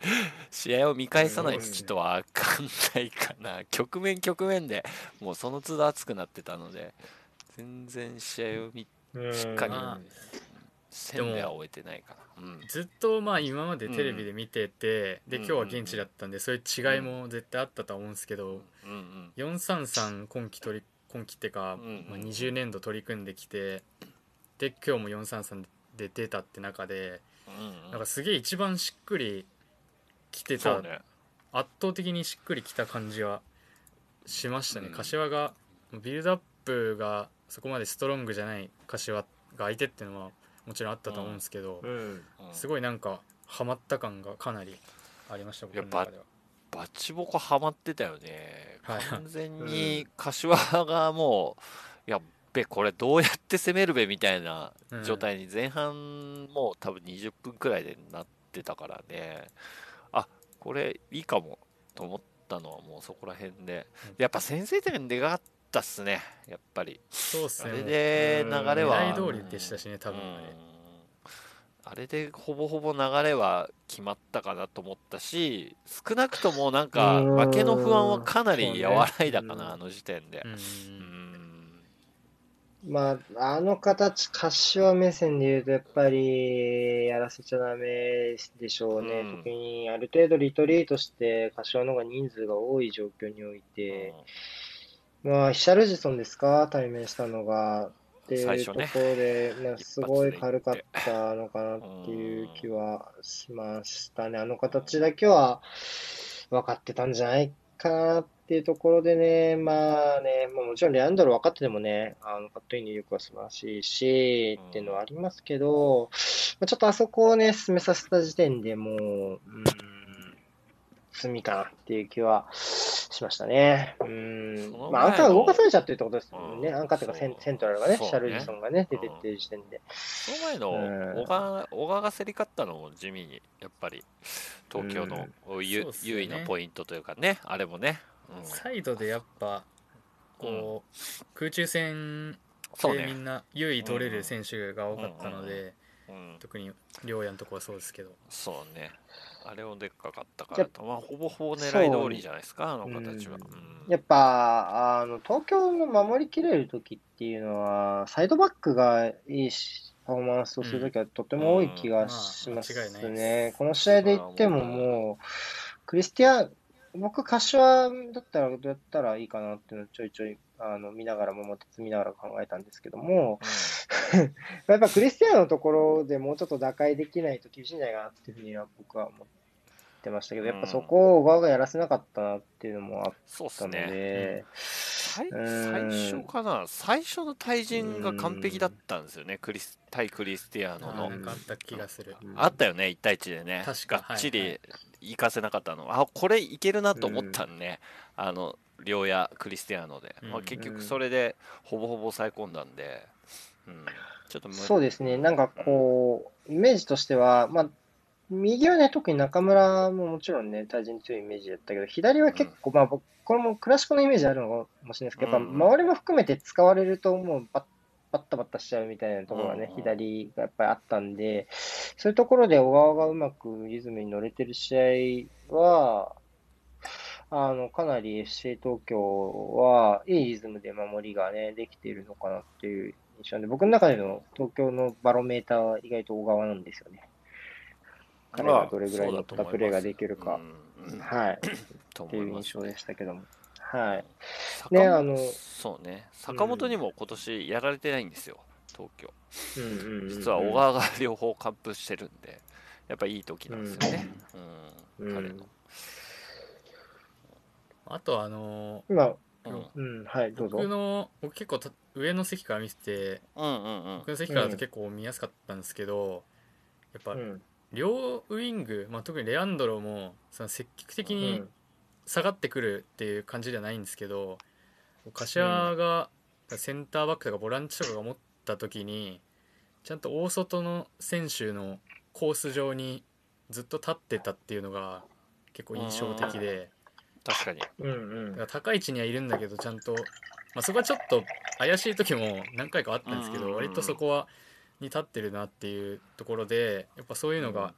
試合を見返さないとちょっとわかんないかな。局面局面でもうその都度熱くなってたので全然試合を見うんしっかりまあ線では終えてないかな、うん、ずっとまあ今までテレビで見てて、うん。で今日は現地だったんでそういう違いも絶対あったとは思うんですけど、うんうん433今期取り今期ってか、まあ、20年度取り組んできてで今日も433で出たって中でうんなんかすげえ一番しっくりきてた、ね。圧倒的にしっくりきた感じはしましたね、うん。柏がビルドアップがそこまでストロングじゃない柏が相手っていうのはもちろんあったと思うんですけど、うん。うん。すごいなんかハマった感がかなりありました僕の中では。バチボコハマってたよね。はい。完全に柏がもうやっべこれどうやって攻めるべみたいな状態に前半もう多分20分くらいでなってたからね。あこれいいかもと思ったのはもうそこら辺で。うん。やっぱ先制点でかかったっすね。やっぱり。そうっすね。あれで流れは狙い通りでしたしね多分。あれでほぼほぼ流れは決まったかなと思ったし少なくともなんかうん。負けの不安はかなり和らいだかな、あの時点で。うん。うんまあ、あの形、柏目線で言うと、やっぱり、やらせちゃダメでしょうね。うん特に、ある程度リトリートして、柏の方が人数が多い状況において、まあ、ヒシャルジソンですか、対面したのが。っていうところで、まあ、すごい軽かったのかなっていう気はしましたね。あの形だけは分かってたんじゃないかなっていうところでね、まあね、まあ、もちろんレアンドロ分かっててもね、あのカットインの威力は素晴らしいし、っていうのはありますけど、まあ、ちょっとあそこをね、進めさせた時点でもう、うん、罪かなっていう気はしましたね。うん。まあ、アンカーが動かされちゃってるってことですもんね。うんアンカーっていうかセンセントラルがね、シャルジソンがね、出てってる時点で。その前のうん小川小川が競り勝ったのも地味にやっぱり東京の優位なポイントというかねあれもね、うんサイドでやっぱこう、空中戦でみんな優位取れる選手が多かったので、うん、特に亮也のとこはそうですけど。そうね。あれもでっかかったからと。まあほぼほぼ狙い通りじゃないですかあの形は、やっぱ、あの、東京の守りきれるときっていうのは、サイドバックがいいし、パフォーマンスをするときはとても多い気がしますうん。まあ間違いないね。で。この試合で言ってももう、クリスティア、僕、柏だったらどうやったらいいかなっていうのをちょいちょい、あの、見ながら、桃鉄見ながら考えたんですけども、やっぱクリスティアのところでもうちょっと打開できないと厳しいんじゃないかなっていうふうには僕は思ってましたけど、やっぱそこを小川がやらせなかったなっていうのもあっそうったすのね、で、最うん。最初かな。最初の対人が完璧だったんですよね。クリス対クリスティアーノあのあった気がする、うんあったよね1対1でね。確かがっちりはいはい行かせなかったの、あこれいけるなと思ったんね、あの両やクリスティアーノで、まあ、うん。結局それでほぼほぼ抑え込んだんで、うん、ちょっとむそうですね、なんかこう、イメージとしては、まあ、右はね、特に中村ももちろんね、対人強いイメージだったけど、左は結構、まあ僕、これもクラシックのイメージあるのかもしれないですけど、やっぱうん周りも含めて使われると、もうバッバッタバッタしちゃうみたいなところがねうん、左がやっぱりあったんで、そういうところで小川がうまくリズムに乗れてる試合は、あの、かなり FC 東京はいいリズムで守りがね、できているのかなっていう印象で、僕の中での東京のバロメーターは意外と小川なんですよね。彼がどれぐらいのったプレーができるか、はい、とっていう印象でしたけども。はい。坂本ねあのそうね。坂本にも今年やられてないんですよ。東京。うんうんうんうん。実は小川が両方完封してるんでやっぱいい時なんですよね、うん。うん。彼の、あとあの今、うん。うん、はい、どうぞ。僕。の僕結構た上の席から見ててうんうんうん。僕の席からだと結構見やすかったんですけど、やっぱうん。両ウイング、まあ、特にレアンドロもその積極的うにん下がってくるっていう感じではないんですけど柏がセンターバックとかボランチとかが持った時にちゃんと大外の選手のコース上にずっと立ってたっていうのが結構印象的で。確かに。うんうん。だから高い位置にはいるんだけどちゃんと、まあ、そこはちょっと怪しい時も何回かあったんですけど割とそこはに立ってるなっていうところでやっぱそういうのうん。が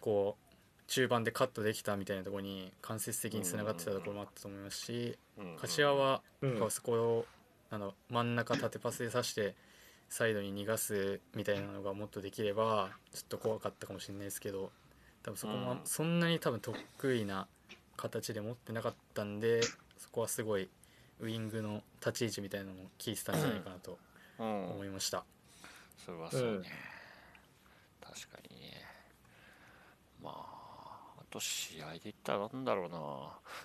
こう中盤でカットできたみたいなところに間接的につながってたところもあったと思いますし柏はそこをあの真ん中縦パスで刺してサイドに逃がすみたいなのがもっとできればちょっと怖かったかもしれないですけど多分そこもうん。そんなに多分得意な形で持ってなかったんでそこはすごいウイングの立ち位置みたいなのも効いてたんじゃないかなとうん思いました。それはそうね、うん。確かにと試合で言ったらなんだろうな。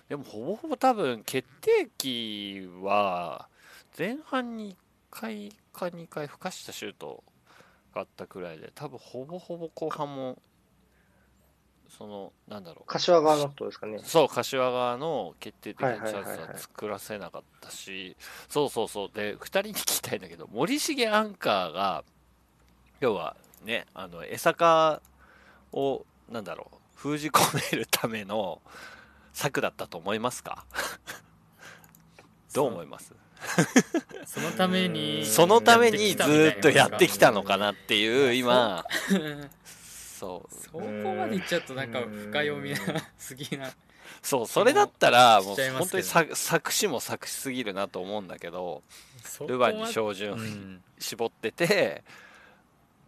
でもほぼほぼ多分決定機は前半に1回か2回ふかしたシュートがあったくらいで多分ほぼほぼ後半もそのなんだろう。柏側の人ですかね。そう柏側の決定的なチャンスは作らせなかったし。そうそうそう。で2人に聞きたいんだけど森重アンカーが要はねあの江坂をなんだろう封じ込めるための策だったと思いますか？どう思います？そのためにそのためにずやっとやってきたのかなっていう今。そう。そこまで言っちゃうとなんか深読みなすぎな。そうそれだったらもう本当に作作詞も作詞すぎるなと思うんだけどルヴァンには照準絞ってて、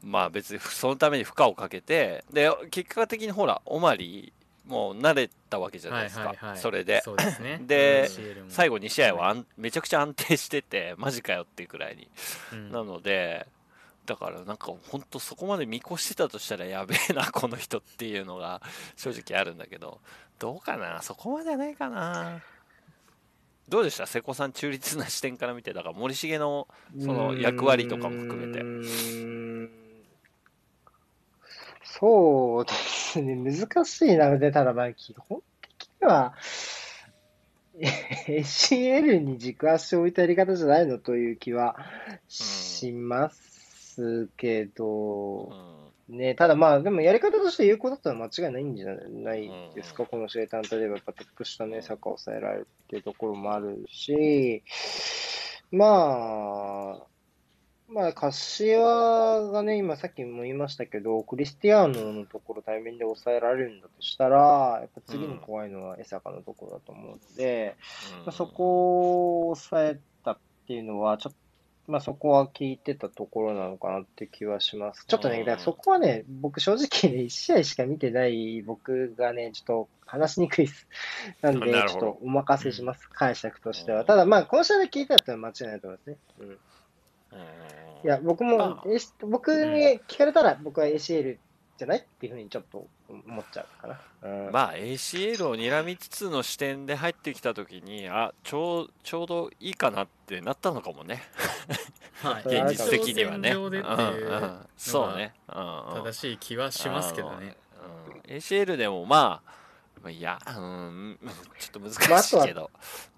まあ別にそのために負荷をかけてで結果的にほらオマリーもう慣れたわけじゃないですか、はいはいはい。それで。ですね。最後2試合はめちゃくちゃ安定してて マジかよっていうくらいに、うん。なのでだからなんか本当そこまで見越してたとしたらやべえな この人っていうのが正直あるんだけど。どうかな？そこまではないかな。どうでした？瀬古さん中立な視点から見てだから森重のその役割とかも含めてそうですね、難しいなので、ただまあ、基本的には、ACL に軸足を置いたやり方じゃないのという気はしますけど、ね、ただまあ、でもやり方として有効だったら間違いないんじゃないですか、この試合単体ではやっぱトップ下のサッカーを抑えられるっていうところもあるし、まあ、まあ、柏がね、今さっきも言いましたけど、クリスティアーノのところ対面で抑えられるんだとしたら、やっぱ次に怖いのは江坂のところだと思うので、まあ、そこを抑えたっていうのは、ちょっと、まあそこは聞いてたところなのかなって気はします。ちょっとね、うんだからそこはね、僕正直ね、1試合しか見てない僕がね、ちょっと話しにくいです。なんで、ちょっとお任せします、解釈としては。うんただまあ、この試合で聞いたってのは間違いないと思いますね。うん。うんいや、僕も僕に聞かれたら、僕は ACL じゃないっていうふうにちょっと思っちゃうかな。うん。まあ ACL を睨みつつの視点で入ってきた時にあちょうちょうどいいかなってなったのかもねはい現実的にはね。ううんうんそうね。うんうん正しい気はしますけどね。うん ACL でもまあまあいや、うん、ちょっとまあ難あとはしいけど。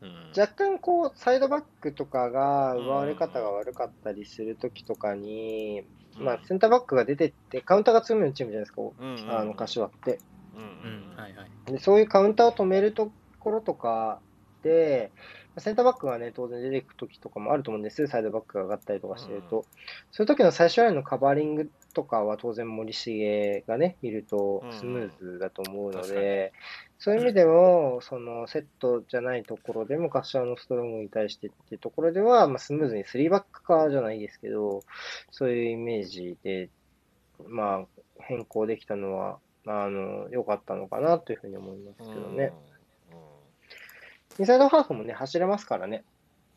うん。若干こう、サイドバックとかが奪われ方が悪かったりするときとかに、まあ、センターバックが出てって、カウンターが強めのチームじゃないですか、うんうん。あの、柏って。うん。うんはいはい。で、そういうカウンターを止めるところとかで、センターバックがね、当然出てくときとかもあると思うんですサイドバックが上がったりとかしてると。そういう時の最初ラインのカバーリングとかは当然森重がね、いるとスムーズだと思うので、そういう意味でも、そのセットじゃないところでも、柏のストロングに対してっていうところでは、まあ、スムーズに3バック化じゃないですけど、そういうイメージで、まあ、変更できたのは、あの、良かったのかなというふうに思いますけどね。インサイドハーフもね、走れますからね。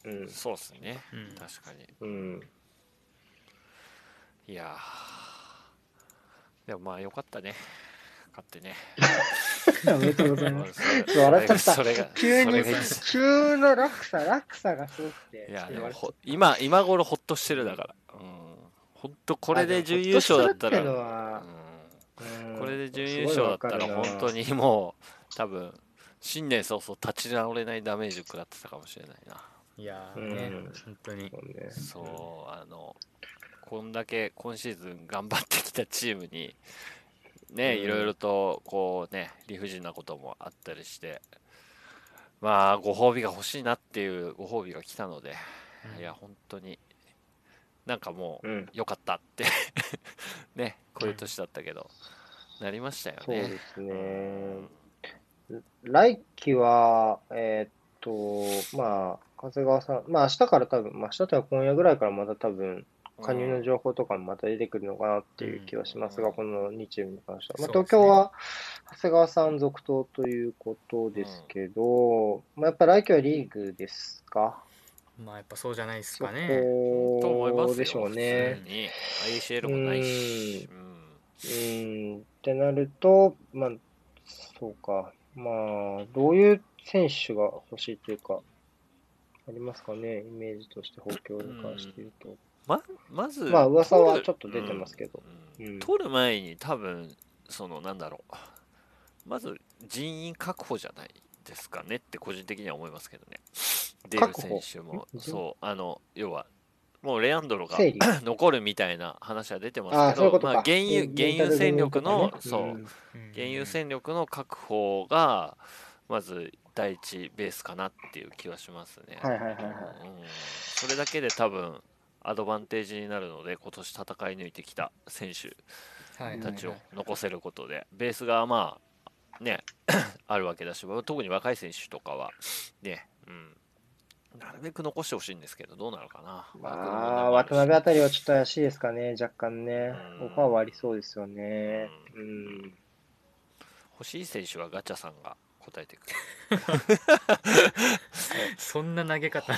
うん。そうですね、うん確かにうん。いやーでもまあよかったね勝ってね おめでとうございます。そ れ笑っちゃったそれが急に急の落差、落差がすごくて。いやでもほ今今頃ほっとしてるだからうん本当これで準優勝だったらこれで準優勝だったら本当。にもう多分新年早々立ち直れないダメージ食らってたかもしれないな。いやうん。ーね、本当に。そうあのこんだけ今シーズン頑張ってきたチームにね、うん。いろいろとこうね理不尽なこともあったりしてまあご褒美が欲しいなっていうご褒美が来たので、うん。いや本当になんかもううん。良かったって ねこういう年だったけど、なりましたよそうねですね。来季は、えーっと、まあ、長谷川さん、まあ明日から多分、まあ明日とは今夜ぐらいからまた多分、加入の情報とかもまた出てくるのかなっていう気はしますが、うん。この2チームに関しては。まあ、東京は長谷川さん続投ということですけど、まあ、やっぱ来季はリーグですか？まあやっぱそうじゃないですそかね。と思いますでしょうね。ICL もないし、うん。うーん、ってなると、まあ、そうか。まあ、どういう選手が欲しいというか、ありますかね、イメージとして、補強に関して言うと。ままずまあ噂はちょっと出てますけど。うん。うん。取る前に多分そのなんだろう。まず人員確保じゃないですかねって個人的には思いますけどね。出る選手も。んそう。あの要はもうレアンドロが 残るみたいな話は出てまああ、す。けどまあ、原油原油戦力の、そう。うん原油戦力の確保がまず第一ベースかなっていう気はしますね。はいはいはいはい。うん。それだけで多分アドバンテージになるので今年戦い抜いてきた選手はい。たちを残せることで。ベースがまあね あるわけだし特に若い選手とかはね、うん、なるべく残してほしいんですけどどうなのかな。まあ、渡辺あたりはちょっと怪しいですかね、若干ねうん。オファーはありそうですよね。ううん。欲しい選手はガチャさんが答えてくる。そんな投げ方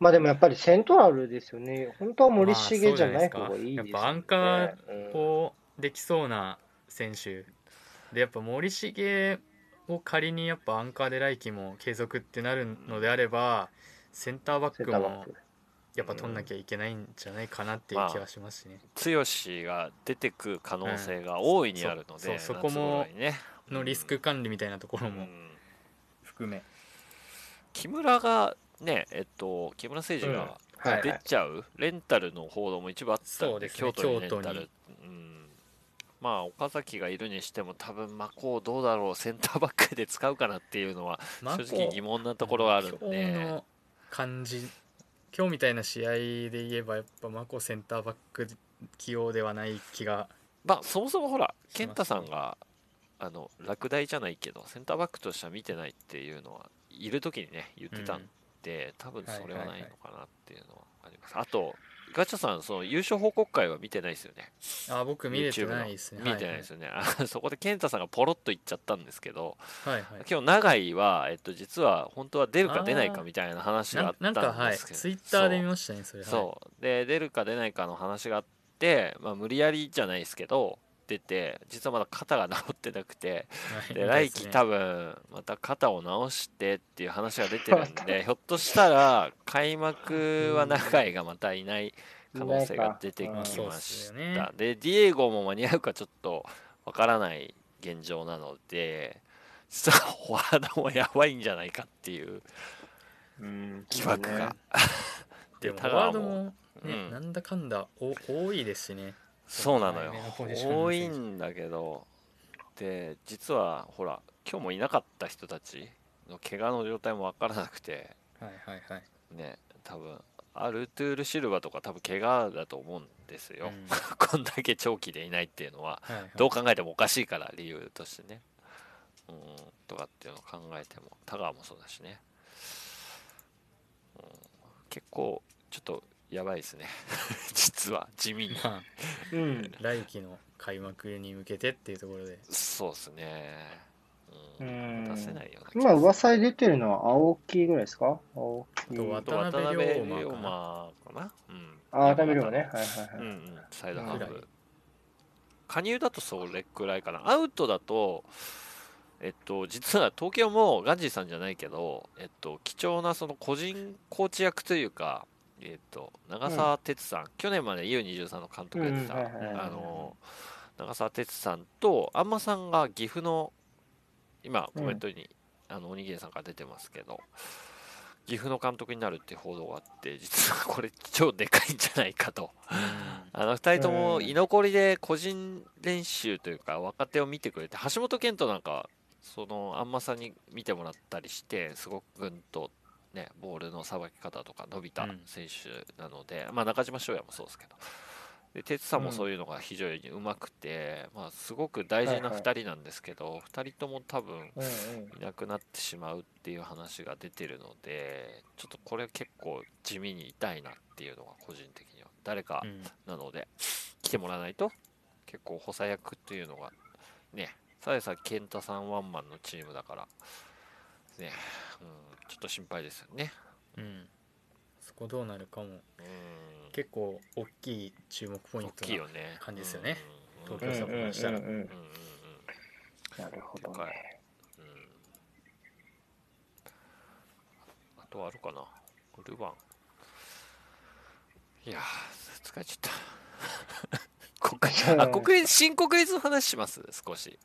まあでもやっぱりセントラルですよね。本当は森重じゃない方がいいですよね。やっぱアンカーうんをできそうな選手でやっぱ森重を仮にやっぱアンカーで来季も継続ってなるのであればセンターバックも。やっぱ取んなきゃいけないんじゃないかなっていう気はしますしね、剛が出てく可能性が大いにあるので、うんそそこもね。のリスク管理みたいなところも。うん。含め、木村がねえっと木村誠二がはいはい。出ちゃう、レンタルの報道も一部あったんでね。京都にレンタ京都に。ル、うん、まあ岡崎がいるにしても多分マコーどうだろうセンターバックで使うかなっていうのはまあ正直疑問なところがあるん今日で、の感じ今日みたいな試合で言えばやっぱマコセンターバック起用ではない気がまあそもそもほら健太さんがあの落第じゃないけどセンターバックとしては見てないっていうのはいる時にね言ってたんで、多分それはないのかなっていうのはあります、あとガチャさんその優勝報告会は見てないですよね。あ僕見れてないですね。見てないですよね、あそこで健太さんがポロッと言っちゃったんですけどはいはい。今日永井は、えっと、実は本当は出るか出ないかみたいな話があなったなんかはいんですけどツイッターで見ましたねそれ。そう。で出るか出ないかの話があって、まあ、無理やりじゃないですけど出て実はまだ肩が治ってなくてはい。で来季多分また肩を治してっていう話が出てるんでひょっとしたら開幕は永井がまたいない可能性が出てきました、ね。でディエゴも間に合うかちょっとわからない現状なので実はフォワードもやばいんじゃないかっていううん。疑惑が、でもフォワードもね、うん。なんだかんだお多いですしねそうなのよ。多いんだけど。で実はほら今日もいなかった人たちの怪我の状態も分からなくて。はいはいはい。ね多分アルトゥール・シルバとか多分怪我だと思うんですよ、うん。こんだけ長期でいないっていうのは。はいはい。どう考えてもおかしいから理由としてね。うんとかっていうのを考えても田川もそうだしね、うん、結構ちょっとやばいですね。実は地味に。まあうん。来季の開幕に向けてっていうところで。そうですね。ううん。ん出せないよね今噂で出てるのは青木ぐらいですか？青木。と渡辺渡辺龍馬龍かな。馬かな？うん。あ、渡辺龍馬ね。はいはいはい。うんうん。サイドハーフ。加入だとそれくらいかな。アウトだとえっと実は東京もガンジーさんじゃないけどえっと貴重なその個人コーチ役というかえっと長澤哲さん、去年まで U23 の監督やってた、あの長澤哲さんとあんまさんが岐阜の今コメントに、あのおにぎりさんから出てますけど岐阜の監督になるって報道があって実はこれ超でかいんじゃないかと。あの2人ともうん。居残りで個人練習というか若手を見てくれて橋本健人なんかそのあんまさんに見てもらったりしてすごくぐんと、ね、ボールのさばき方とか伸びたうん。選手なので、まあ、中島翔也もそうですけど。で哲さんもそういうのが非常にうまくて、まあ、すごく大事なはいはい。2人なんですけど、2人とも多分うんうん。いなくなってしまうっていう話が出てるのでちょっとこれ結構地味に痛いなっていうのが個人的には誰かうん。なので来てもらわないと結構補佐役っていうのがねさやさん健太さんワンマンのチームだからね、うん、ちょっと心配ですよね。うん。そこどうなるかも。うん。結構大きい注目ポイン大トなきいよね。感じですよね。うん。東京サポからしたら。うんうんうんなるほどね。うん。あとはあるかな。ルヴァンいやー疲れちゃった。国あ国立新国立の話します？少し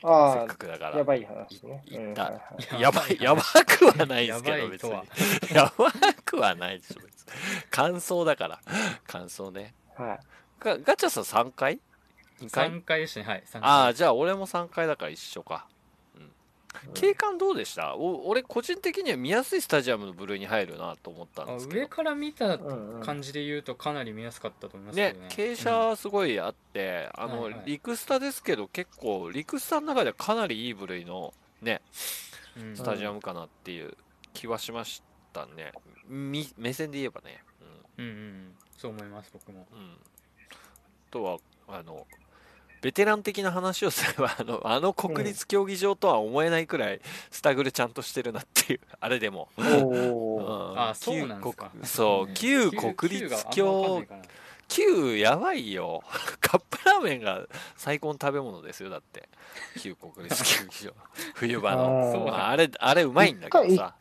せあっかくだから。あ、やばい話ね。いいったやばいやばくはないですけど別に。やばくはないでしょ別に。感想だから。感想ね。はい。ガガチャさん3回 ?2 回？3回でしたねはい。3回。ああじゃあ俺も3回だから一緒か景観どうでした？お俺個人的には見やすいスタジアムの部類に入るなと思ったんあですけど。上から見たうんうん感じで言うとかなり見やすかったと思いますけねどね。傾斜すごいあって、あの、はいはい。リクスタですけど結構リクスタの中ではかなりいい部類のねうん。うんスタジアムかなっていう気はしましたね、み目線で言えばね。うん。うんうんそう思います僕も。うん、うん、あとはあのベテラン的な話をすればあのあの国立競技場とは思えないくらいスタグルちゃんとしてるなっていうあれでも、うん。あそうなんですか。旧国そう旧国立競旧やばいよ。カップラーメンが最高の食べ物ですよだって。旧国立競技場。冬場の。あ、あれあれうまいんだけどさ。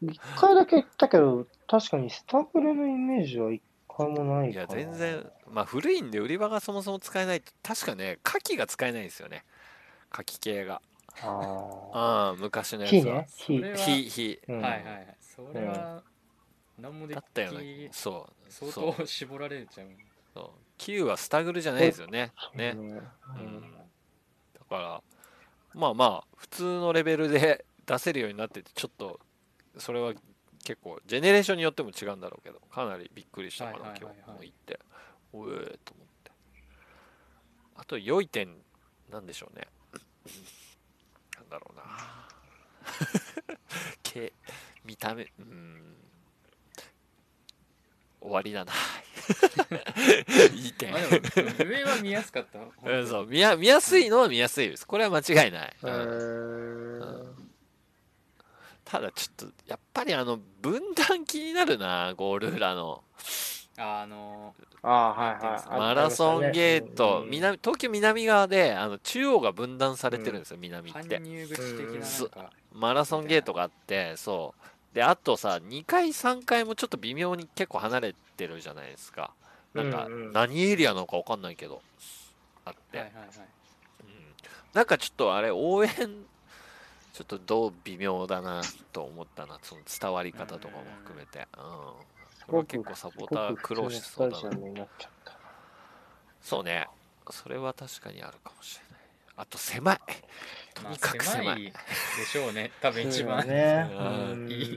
一回だけ行ったけど、確かにスタグルのイメージは一回もないいや。全然まあ古いんで売り場がそもそも使えないと確かね牡蠣が使えないんですよね。牡蠣系が。あああ昔のあ。やつは。火ね。火。それは火火。うん。はいはいはい。それは何もできだったよねそう相そう。当絞られちゃう。そう。旧はスタグルじゃないですよね。ね。うん。うん。だからまあまあ普通のレベルで出せるようになっててちょっとそれは結構ジェネレーションによっても違うんだろうけどかなりびっくりしたかな、今日も行っておえと思って。あと良い点なんでしょうね。なんだろうな。け見た目うん。終わりだな。いい点。上は見やすかったうん、そう。見や見やすいのは見やすいです。これは間違いない、へーただちょっとやっぱりあの分断気になるなゴール裏の。あのああ、はいはい。マラソンゲート、うん。南東京南側であの中央が分断されてるんですよ、南っ搬て入口的ななんか。マラソンゲートがあってそう。であとさ2階3階もちょっと微妙に結構離れてるじゃないですか。なんかうんうん。何エリアなのか分かんないけどあって、はいはいはい。うん。なんかちょっとあれ応援ちょっとどう微妙だなと思ったなその伝わり方とかも含めて。うん。これは結構サポーター苦労しそうだな。そうね。それは確かにあるかもしれない。あと狭い。とまあにかく狭い,、狭いでしょうね。多分一番、ね。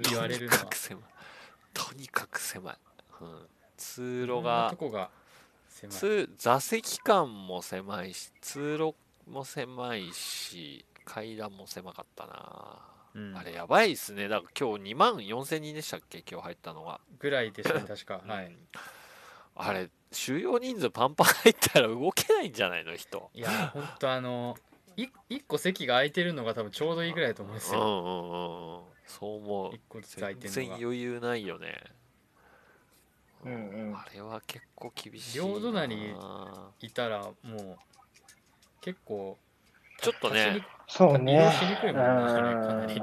言われるのは。とにかく狭い。とにかく狭い、うん、通路がとこが狭い。通座席間も狭いし通路も狭いし階段も狭かったな、うん。あれやばいっすね。だから今日2万4000人でしたっけ？今日入ったのが。ぐらいでしたね 確か。はい。うん。あれ収容人数パンパン入ったら動けないんじゃないの？人。いや本当あのい一個席が空いてるのが多分ちょうどいいぐらいだと思うんですよ。うんうんうんうん。そう思う。一個ずつ空いて全然るのが。余裕ないよね。うんうん。あれは結構厳しいな。両隣いたらもう結構ちょっとねそうね。移動しにくいもんねそれかなり。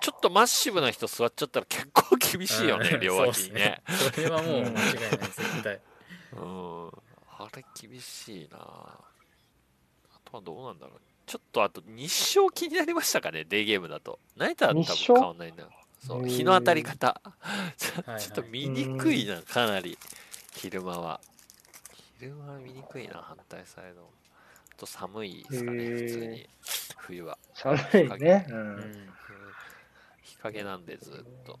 ちょっとマッシブな人座っちゃったら結構厳しいよねうん。両脇にね。それはもう間違いない絶対。うん。あれ厳しいな。あとはどうなんだろう。ちょっとあと日照気になりましたかねデーゲームだと。ナイターは多分変わんないな。そう日の当たり方。ちょっと見にくいなかなり。昼間は。昼間は見にくいな反対サイド。あと寒いですかね普通に。冬は。寒いね。う。うん。んうん。日陰なんでずっと、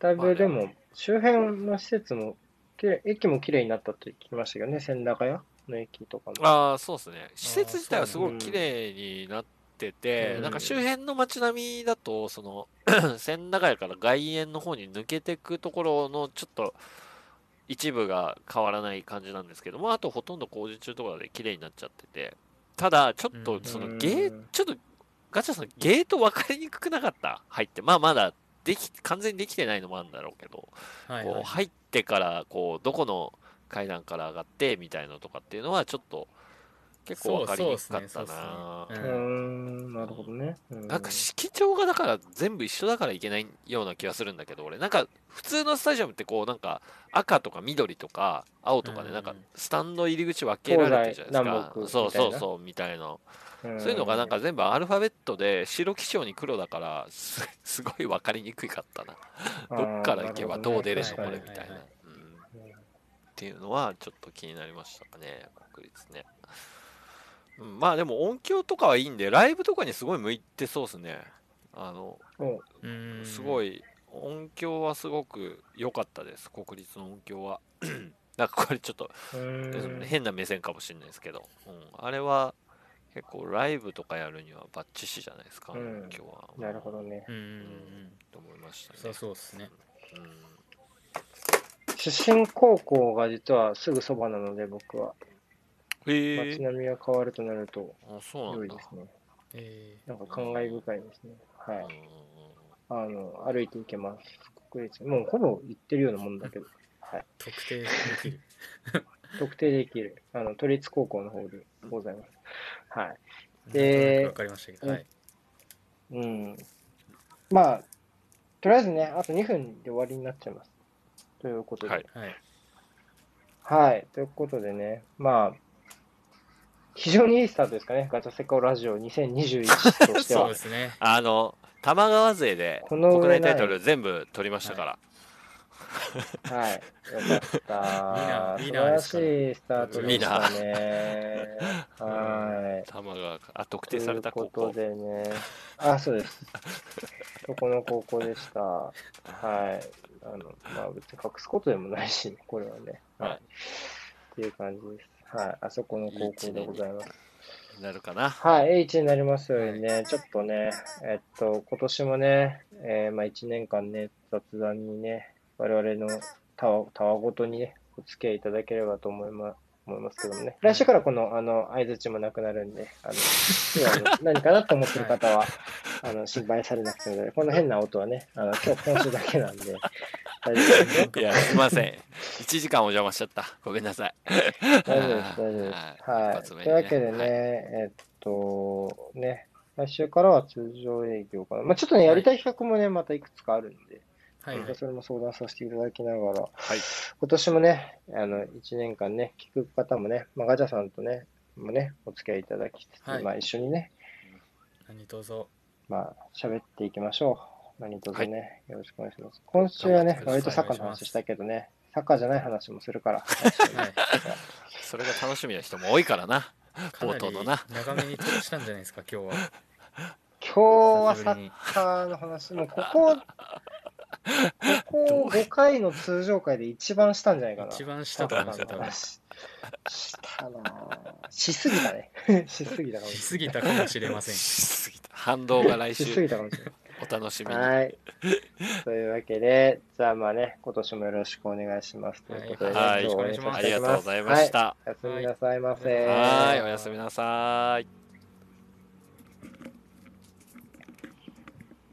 だいぶでも、周辺の施設も、きれい駅も綺麗になったと聞きましたけどね、千駄ヶ谷の駅とかも。ああそうですね。施設自体はすごく綺麗になってて、う。ん。なんか周辺の街並みだとその 千駄ヶ谷から外苑の方に抜けていくところのちょっと一部が変わらない感じなんですけどもあとほとんど工事中とかで綺麗になっちゃってて。ただちょっとそのゲー、うんちょっとガチャさんゲート分かりにくくなかった？入って。まあまだでき完全にできてないのもあるんだろうけど。はいはい。こう入ってからこうどこの階段から上がってみたいのとかっていうのはちょっと結構分かりにくかったな。ねうーん、なるほどね。うなんか色調がだから全部一緒だからいけないような気がするんだけど俺。なんか普通のスタジアムってこうなんか赤とか緑とか青とかでなんかうんスタンド入り口分けられてるじゃないですか。そうそうそうみたいな。うん。そういうのがなんか全部アルファベットで白基調に黒だからすすごい分かりにくかったな。どっから行けばどう出るのこれみたいな、はいはい。うん。っていうのはちょっと気になりましたかね国立ね、うん、まあでも音響とかはいいんでライブとかにすごい向いてそうですね。あのすごい音響はすごく良かったです。国立の音響は。なんかこれちょっと変な目線かもしれないですけど、うん、あれは結構ライブとかやるにはバッチシじゃないですか、うん。音響は。なるほどね。うん。と思いましたね。そうそうですね。うん。出身高校が実はすぐそばなので、僕は。へえ街並みが変わるとなると、良いですね。えなんか感慨深いですね。はい。うんあの、歩いて行けます。国立。もうほぼ行ってるようなもんだけど。はい。ー特定できる 特定できる。あの、都立高校の方でございます。はい。でわかりましたけどはいうん。まあ、とりあえずね、あと2分で終わりになっちゃいます。ということで。はいはいはい。ということでね、まあ、非常にいいスタートですかね。ガチャセカラジオ2021としては そうで。すねあの玉川勢でこの国内タイトル全部取りましたから、はい。よかった。素晴らしいスタートでしたね。はい。玉川あ特定された高校ということでね。あ、そうです。そこの高校でした。はい。あの、まあ別に隠すことでもないし、これはね。はい。はいっていう感じです。はい。あそこの高校でございます。なるかなはい。H になりますようにね、ちょっとね、えっと、今年もね、えーまあ1年間ね、雑談にね、我々のたわ、たわごとにね、お付き合いいただければと思いま思いますけどもね。来週からこの、あの、相づちもなくなるんで、あの、あの何かなと思ってる方は、あの、心配されなくてもこの変な音はね、あの、今日、今週だけなんで、大丈夫ですよ。いやすいません。1時間お邪魔しちゃった。ごめんなさい。大丈夫です、大丈夫です。はい。というわけでね、えっと、ね、来週からは通常営業かな。まあちょっとね、やりたい企画もね、またいくつかあるんで、はい。それも相談させていただきながら、はい。今年もね、あの、1年間ね、聞く方もね、まあ、ガチャさんとね、もね、お付き合いいただきつつ、はい。まあ一緒にね、何卒。まあ喋っていきましょう。何卒ね、よろしくお願いします。今週はね、はい割とサッカーの話したけどね、サッカーじゃない話もするから。はいそれが楽しみな人も多いからな冒頭のな長めにトークしたんじゃないですか 今日は今日はサッカーの話、もうここ、ここ5回の通常回で一番したんじゃないかな。一番したと思いますよ多分ししたなぁしすぎたね。しすぎたかもししすぎたかもしれませんしすぎた反動が来れない。しす週ぎたかもしれない。お楽しみに。はい。というわけで、じゃあまあね、今年もよろしくお願いします。ということで、ねはい。は終わりにさせてありがとうございました、はい。おやすみなさいませ。はい。おやすみなさい